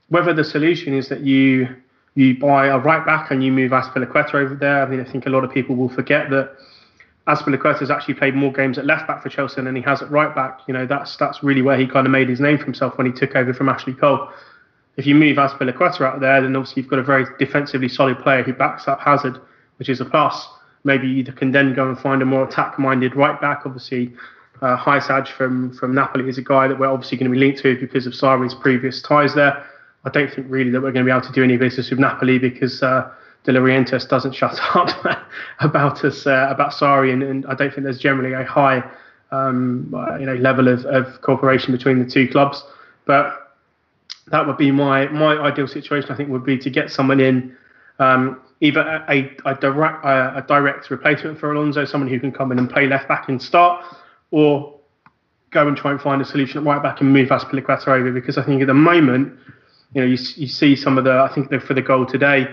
whether the solution is that you you buy a right back and you move Azpilicueta over there, I mean, I think a lot of people will forget that Azpilicueta has actually played more games at left back for Chelsea than he has at right back. You know, that's that's really where he kind of made his name for himself when he took over from Ashley Cole. If you move Azpilicueta out there, then obviously you've got a very defensively solid player who backs up Hazard, which is a plus. Maybe you can then go and find a more attack-minded right back. Obviously, uh, Hysaj from from Napoli is a guy that we're obviously going to be linked to because of Sarri's previous ties there. I don't think really that we're going to be able to do any business with Napoli because uh, De Laurentiis doesn't shut up about us uh, about Sarri, and, and, I don't think there's generally a high um, uh, you know level of, of cooperation between the two clubs. But that would be my my ideal situation. I think would be to get someone in. Um, either a, a, direct a, a direct replacement for Alonso, someone who can come in and play left back and start, or go and try and find a solution at right back and move Azpilicueta over. Because I think at the moment, you know, you, you see some of the, I think for the goal today,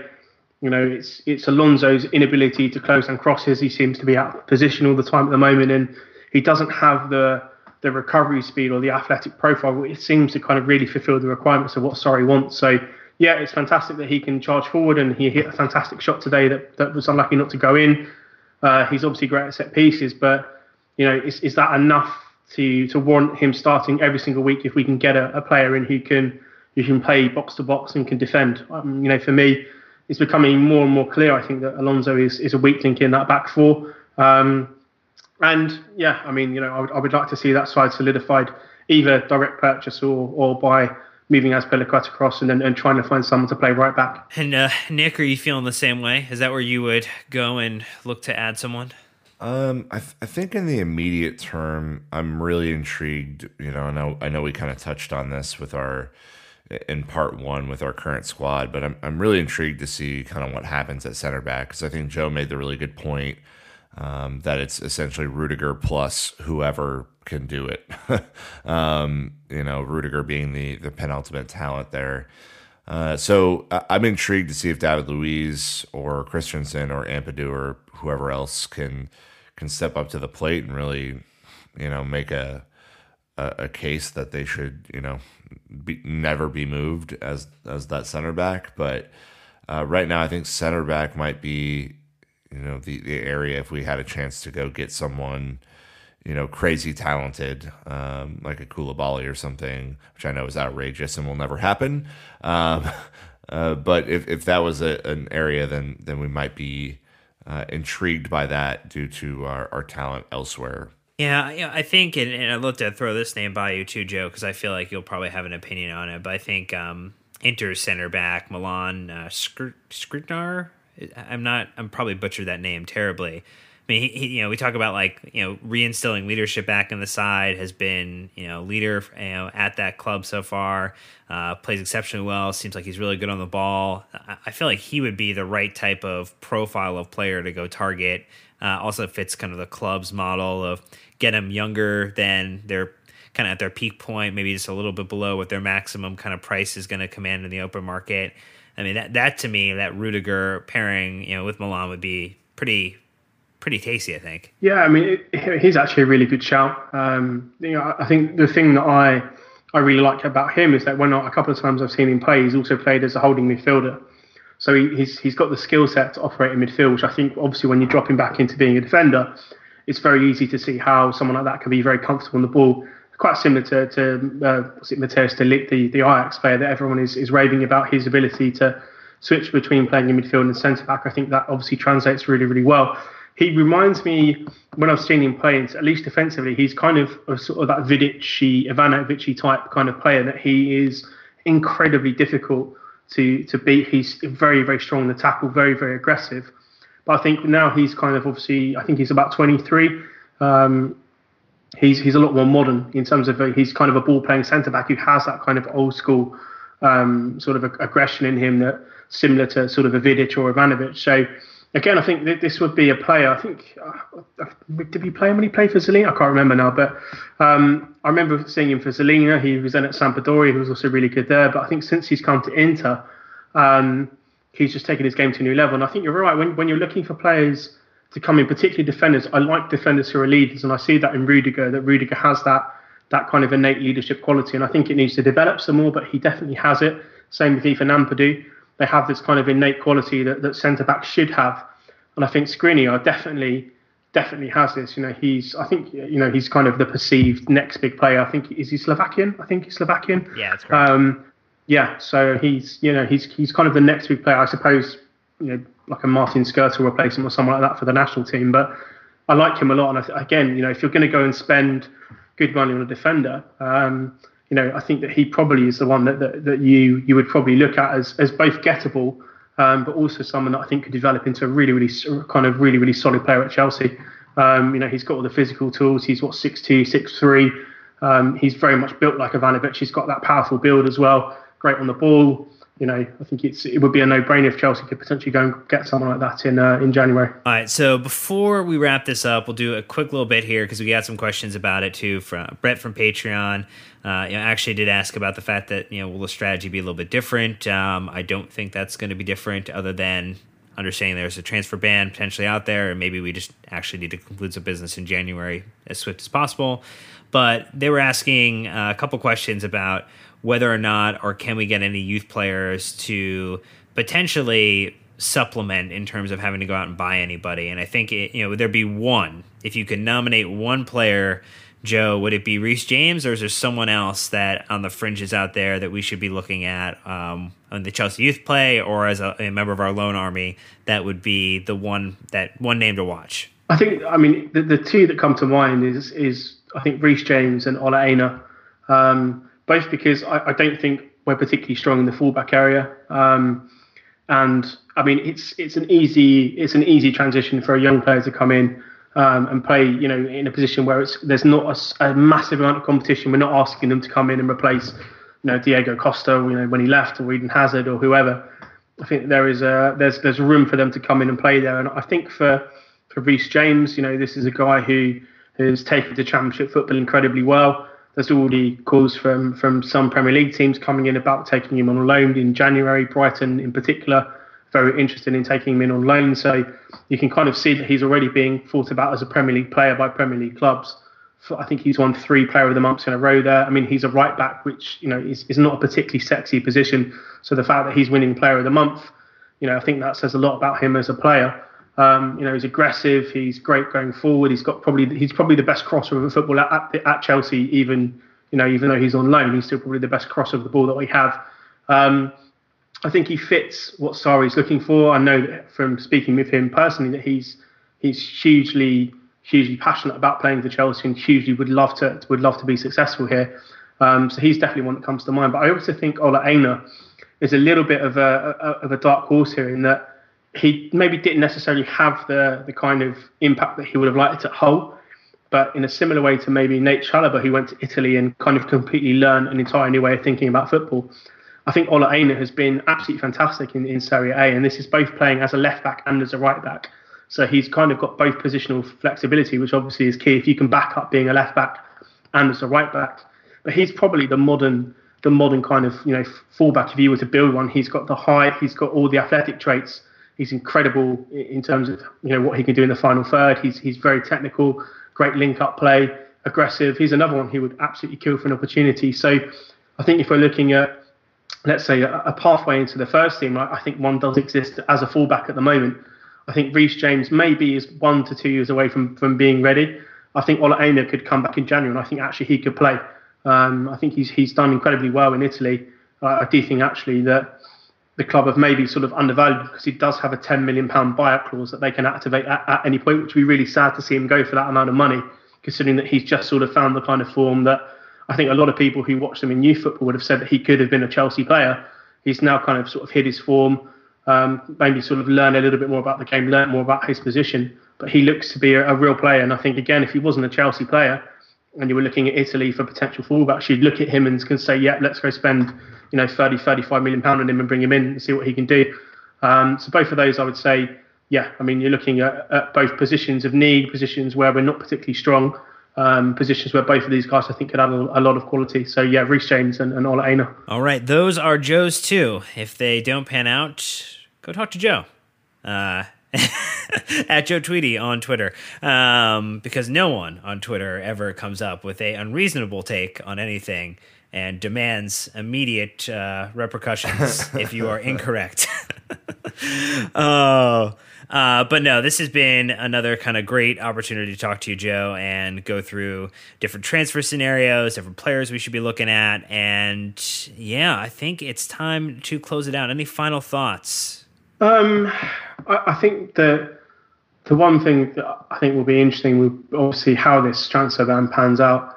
you know, it's it's Alonso's inability to close and crosses. He seems to be out of position all the time at the moment, and he doesn't have the the recovery speed or the athletic profile. It seems to kind of really fulfil the requirements of what Sarri wants. So yeah, it's fantastic that he can charge forward, and he hit a fantastic shot today that, that was unlucky not to go in. Uh, he's obviously great at set pieces, but you know, is, is that enough to to warrant him starting every single week if we can get a, a player in who can who can play box to box and can defend? Um, you know, for me, it's becoming more and more clear. I think that Alonso is, is a weak link in that back four. Um, and yeah, I mean, you know, I would, I would like to see that side solidified either direct purchase or, or by moving Azpilicueta across and then and trying to find someone to play right back. And uh, Nick, are you feeling the same way? Is that where you would go and look to add someone? Um, I, th- I think in the immediate term, I'm really intrigued. You know, I know I know we kind of touched on this with our in part one with our current squad, but I'm I'm really intrigued to see kind of what happens at center back because I think Joe made the really good point um, that it's essentially Rudiger plus whoever can do it. um, you know, Rudiger being the the penultimate talent there. Uh, so I'm intrigued to see if David Luiz or Christensen or Ampadu or whoever else can can step up to the plate and really, you know, make a a, a case that they should, you know, be, never be moved as as that center back. But uh, right now, I think center back might be, you know, the the area if we had a chance to go get someone, you know, crazy talented, um, like a Koulibaly or something, which I know is outrageous and will never happen. Um, uh, but if if that was a, an area, then then we might be. Uh, intrigued by that due to our, our talent elsewhere. Yeah, I think, and, and I'd love to throw this name by you too, Joe, because I feel like you'll probably have an opinion on it. But I think um, Inter center back Milan uh, Skriniar. I'm not. I'm probably butchered that name terribly. I mean, he, he, you know, we talk about like you know reinstilling leadership back in the side. Has been you know leader you know at that club so far. Uh, plays exceptionally well. Seems like he's really good on the ball. I, feel like he would be the right type of profile of player to go target. Uh, also fits kind of the club's model of get them younger than they're kind of at their peak point, maybe just a little bit below what their maximum kind of price is going to command in the open market. I mean, that that to me, that Rudiger pairing, you know, with Milan would be pretty pretty tasty, I think. Yeah, I mean, it, he's actually a really good shout. Um, you know, I think the thing that I I really like about him is that when a couple of times I've seen him play, he's also played as a holding midfielder. So he, he's he's got the skill set to operate in midfield, which I think obviously when you drop him back into being a defender, it's very easy to see how someone like that can be very comfortable on the ball. Quite similar to, to uh, was it Matthijs de Ligt, the, the Ajax player that everyone is, is raving about his ability to switch between playing in midfield and centre back. I think that obviously translates really, really well. He reminds me, when I've seen him play, at least defensively, he's kind of a, sort of that Vidic, Ivanovic type kind of player that he is incredibly difficult to, to beat. He's very, very strong in the tackle, very, very aggressive. But I think now he's kind of obviously, I think he's about 23. Um, he's he's a lot more modern in terms of a, he's kind of a ball playing centre back who has that kind of old school um, sort of aggression in him that similar to sort of a Vidic or Ivanovic. So again, I think this would be a player. I think uh, did he play when he played for Zilina? I can't remember now, but um, I remember seeing him for Zilina. He was then at Sampdoria. He was also really good there. But I think since he's come to Inter, um, he's just taken his game to a new level. And I think you're right when when you're looking for players to come in, particularly defenders. I like defenders who are leaders, and I see that in Rudiger. That Rudiger has that that kind of innate leadership quality, and I think it needs to develop some more. But he definitely has it. Same with Ethan Ampadu they have this kind of innate quality that, that centre backs should have. And I think Skriniar definitely definitely has this. You know, he's I think you know he's kind of the perceived next big player. I think is he Slovakian? I think he's Slovakian. Yeah, that's correct. Um, yeah, so he's you know he's he's kind of the next big player. I suppose you know like a Martin Skrtel replacement or someone like that for the national team. But I like him a lot. And I, again, you know, if you're going to go and spend good money on a defender, um, you know, I think that he probably is the one that, that, that you you would probably look at as, as both gettable, um, but also someone that I think could develop into a really, really kind of really, really solid player at Chelsea. Um, you know, he's got all the physical tools. He's what six two, six three. Um, he's very much built like Ivanovic. He's got that powerful build as well. Great on the ball you know, I think it's it would be a no-brainer if Chelsea could potentially go and get someone like that in uh, in January. All right, so before we wrap this up, we'll do a quick little bit here because we got some questions about it too. From Brett from Patreon, uh, you know, actually did ask about the fact that you know will the strategy be a little bit different? Um, I don't think that's going to be different, other than understanding there's a transfer ban potentially out there, and maybe we just actually need to conclude some business in January as swift as possible. But they were asking uh, a couple questions about whether or not, or can we get any youth players to potentially supplement in terms of having to go out and buy anybody? And I think it, you know, would there be one if you could nominate one player? Joe, would it be Reece James, or is there someone else that on the fringes out there that we should be looking at um, on the Chelsea youth play, or as a, a, member of our loan army that would be the one that one name to watch? I think, I mean, the, the two that come to mind is is I think Reece James and Ola Aina. Um, both because I, I, don't think we're particularly strong in the fullback area. Um, and I mean, it's it's an easy it's an easy transition for a young player to come in um, and play, you know, in a position where it's there's not a, a, massive amount of competition. We're not asking them to come in and replace, you know, Diego Costa, you know, when he left, or Eden Hazard, or whoever. I think there is a there's there's room for them to come in and play there. And I think for for Reece James, you know, this is a guy who has taken to Championship football incredibly well. There's already calls from from some Premier League teams coming in about taking him on loan in January. Brighton, in particular, very interested in taking him in on loan. So you can kind of see that he's already being thought about as a Premier League player by Premier League clubs. I think he's won three Player of the Months in a row there. I mean, he's a right back, which you know is, is not a particularly sexy position. So the fact that he's winning Player of the Month, you know, I think that says a lot about him as a player. Um, you know, he's aggressive. He's great going forward. He's got probably he's probably the best crosser of the football at, at, at, Chelsea. Even you know, even though he's on loan, he's still probably the best crosser of the ball that we have. Um, I think he fits what Sarri's looking for. I know from speaking with him personally that he's he's hugely hugely passionate about playing for Chelsea and hugely would love to would love to be successful here. Um, so he's definitely one that comes to mind. But I also think Ola Aina is a little bit of a, a of a dark horse here in that he maybe didn't necessarily have the the kind of impact that he would have liked at Hull, but in a similar way to maybe Nate Chalobah, who went to Italy and kind of completely learned an entire new way of thinking about football. I think Ola Aina has been absolutely fantastic in, in Serie A, and this is both playing as a left back and as a right back. So he's kind of got both positional flexibility, which obviously is key if you can back up being a left back and as a right back. But he's probably the modern the modern kind of you know fullback if you were to build one. He's got the height, he's got all the athletic traits He's incredible in terms of you know what he can do in the final third. He's he's very technical, great link up play, aggressive. He's another one who would absolutely kill for an opportunity. So I think if we're looking at let's say a, a pathway into the first team, I, I think one does exist as a fullback at the moment. I think Reece James maybe is one to two years away from from being ready. I think Ola Aina could come back in January, and I think actually he could play. Um, I think he's he's done incredibly well in Italy. Uh, I do think actually that the club have maybe sort of undervalued because he does have a 10 million pound buyout clause that they can activate at, at, any point, which would be really sad to see him go for that amount of money, considering that he's just sort of found the kind of form that I think a lot of people who watched him in youth football would have said that he could have been a Chelsea player. He's now kind of sort of hid his form, um, maybe sort of learn a little bit more about the game, learn more about his position. But he looks to be a, a real player, and I think again, if he wasn't a Chelsea player, and you were looking at Italy for potential fullbacks, you'd look at him and can say, yeah, let's go spend you know 30, 35 million pound on him and bring him in and see what he can do. Um, so both of those, I would say, yeah, I mean, you're looking at, at both positions of need, positions where we're not particularly strong, um, positions where both of these guys I think could add a, a lot of quality. So yeah, Reece James and, and Ola Aina. All right, those are Joe's too. If they don't pan out, go talk to Joe. Uh, at Joe Tweedy on Twitter, um, because no one on Twitter ever comes up with a unreasonable take on anything and demands immediate uh, repercussions if you are incorrect. oh. Uh, but no, this has been another kind of great opportunity to talk to you, Joe, and go through different transfer scenarios, different players we should be looking at. And yeah, I think it's time to close it out. Any final thoughts? Um, I, I think the the one thing that I think will be interesting will obviously how this transfer ban pans out.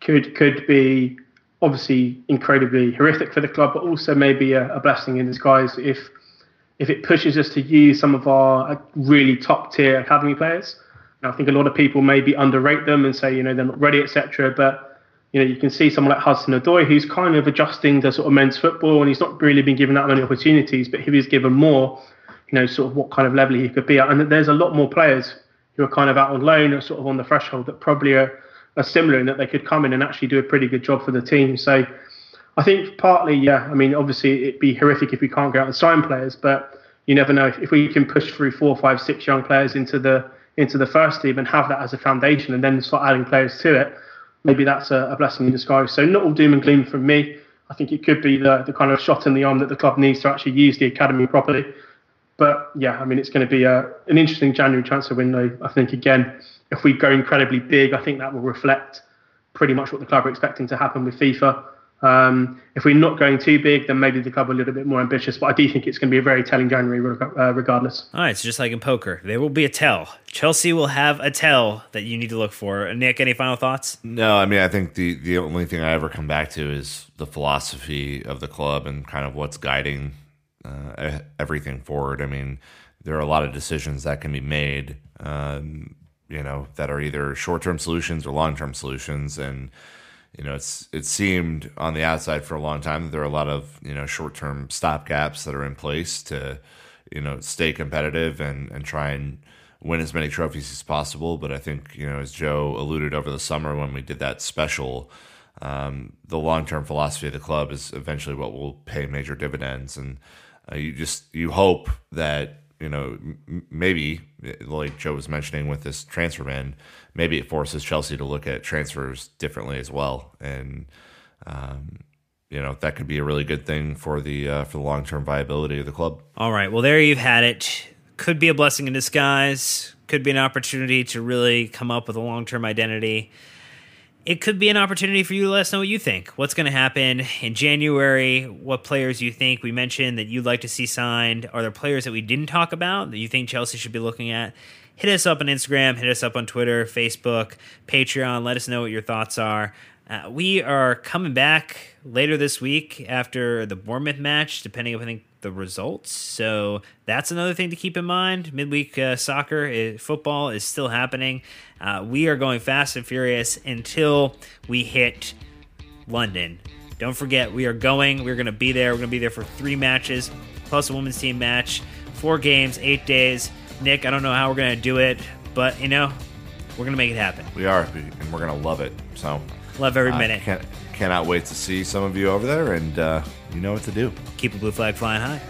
Could could be obviously incredibly horrific for the club, but also maybe a, a blessing in disguise if if it pushes us to use some of our uh, really top tier academy players. I think a lot of people maybe underrate them and say you know they're not ready, etc. But you know you can see someone like Hudson Odoi who's kind of adjusting to sort of men's football and he's not really been given that many opportunities, but he was given more, know sort of what kind of level he could be at. And there's a lot more players who are kind of out on loan or sort of on the threshold that probably are, are similar in that they could come in and actually do a pretty good job for the team. So I think partly, yeah. I mean, obviously, it'd be horrific if we can't go out and sign players, but you never know if we can push through four, five, six young players into the into the first team and have that as a foundation, and then start adding players to it. Maybe that's a, a blessing in disguise. So not all doom and gloom from me. I think it could be the the kind of shot in the arm that the club needs to actually use the academy properly. But yeah, I mean, it's going to be a, an interesting January transfer window. I think again, if we go incredibly big, I think that will reflect pretty much what the club are expecting to happen with FIFA. Um, if we're not going too big, then maybe the club are a little bit more ambitious. But I do think it's going to be a very telling January uh, regardless. All right, so just like in poker, there will be a tell. Chelsea will have a tell that you need to look for. Nick, any final thoughts? No, I mean I think the the only thing I ever come back to is the philosophy of the club and kind of what's guiding uh, everything forward. I mean, there are a lot of decisions that can be made. Um, you know that are either short term solutions or long term solutions and you know it's it seemed on the outside for a long time that there are a lot of you know short term stopgaps that are in place to you know stay competitive and and try and win as many trophies as possible but i think you know as joe alluded over the summer when we did that special um, the long term philosophy of the club is eventually what will pay major dividends and uh, you just you hope that you know, maybe like Joe was mentioning with this transfer ban, maybe it forces Chelsea to look at transfers differently as well, and um, you know that could be a really good thing for the uh, for the long term viability of the club. All right, well there you've had it. Could be a blessing in disguise. Could be an opportunity to really come up with a long term identity it could be an opportunity for you to let us know what you think. What's going to happen in January? What players you think we mentioned that you'd like to see signed? Are there players that we didn't talk about that you think Chelsea should be looking at? Hit us up on Instagram, hit us up on Twitter, Facebook, Patreon. Let us know what your thoughts are. Uh, we are coming back later this week after the Bournemouth match, depending on I think the results. So that's another thing to keep in mind. Midweek uh, soccer, is, football is still happening. Uh, we are going fast and furious until we hit London. Don't forget, we are going. We're going to be there. We're going to be there for three matches plus a women's team match, four games, eight days. Nick, I don't know how we're going to do it, but you know, we're going to make it happen. We are, and we're going to love it. So love every minute. Cannot wait to see some of you over there, and uh, you know what to do. Keep a blue flag flying high.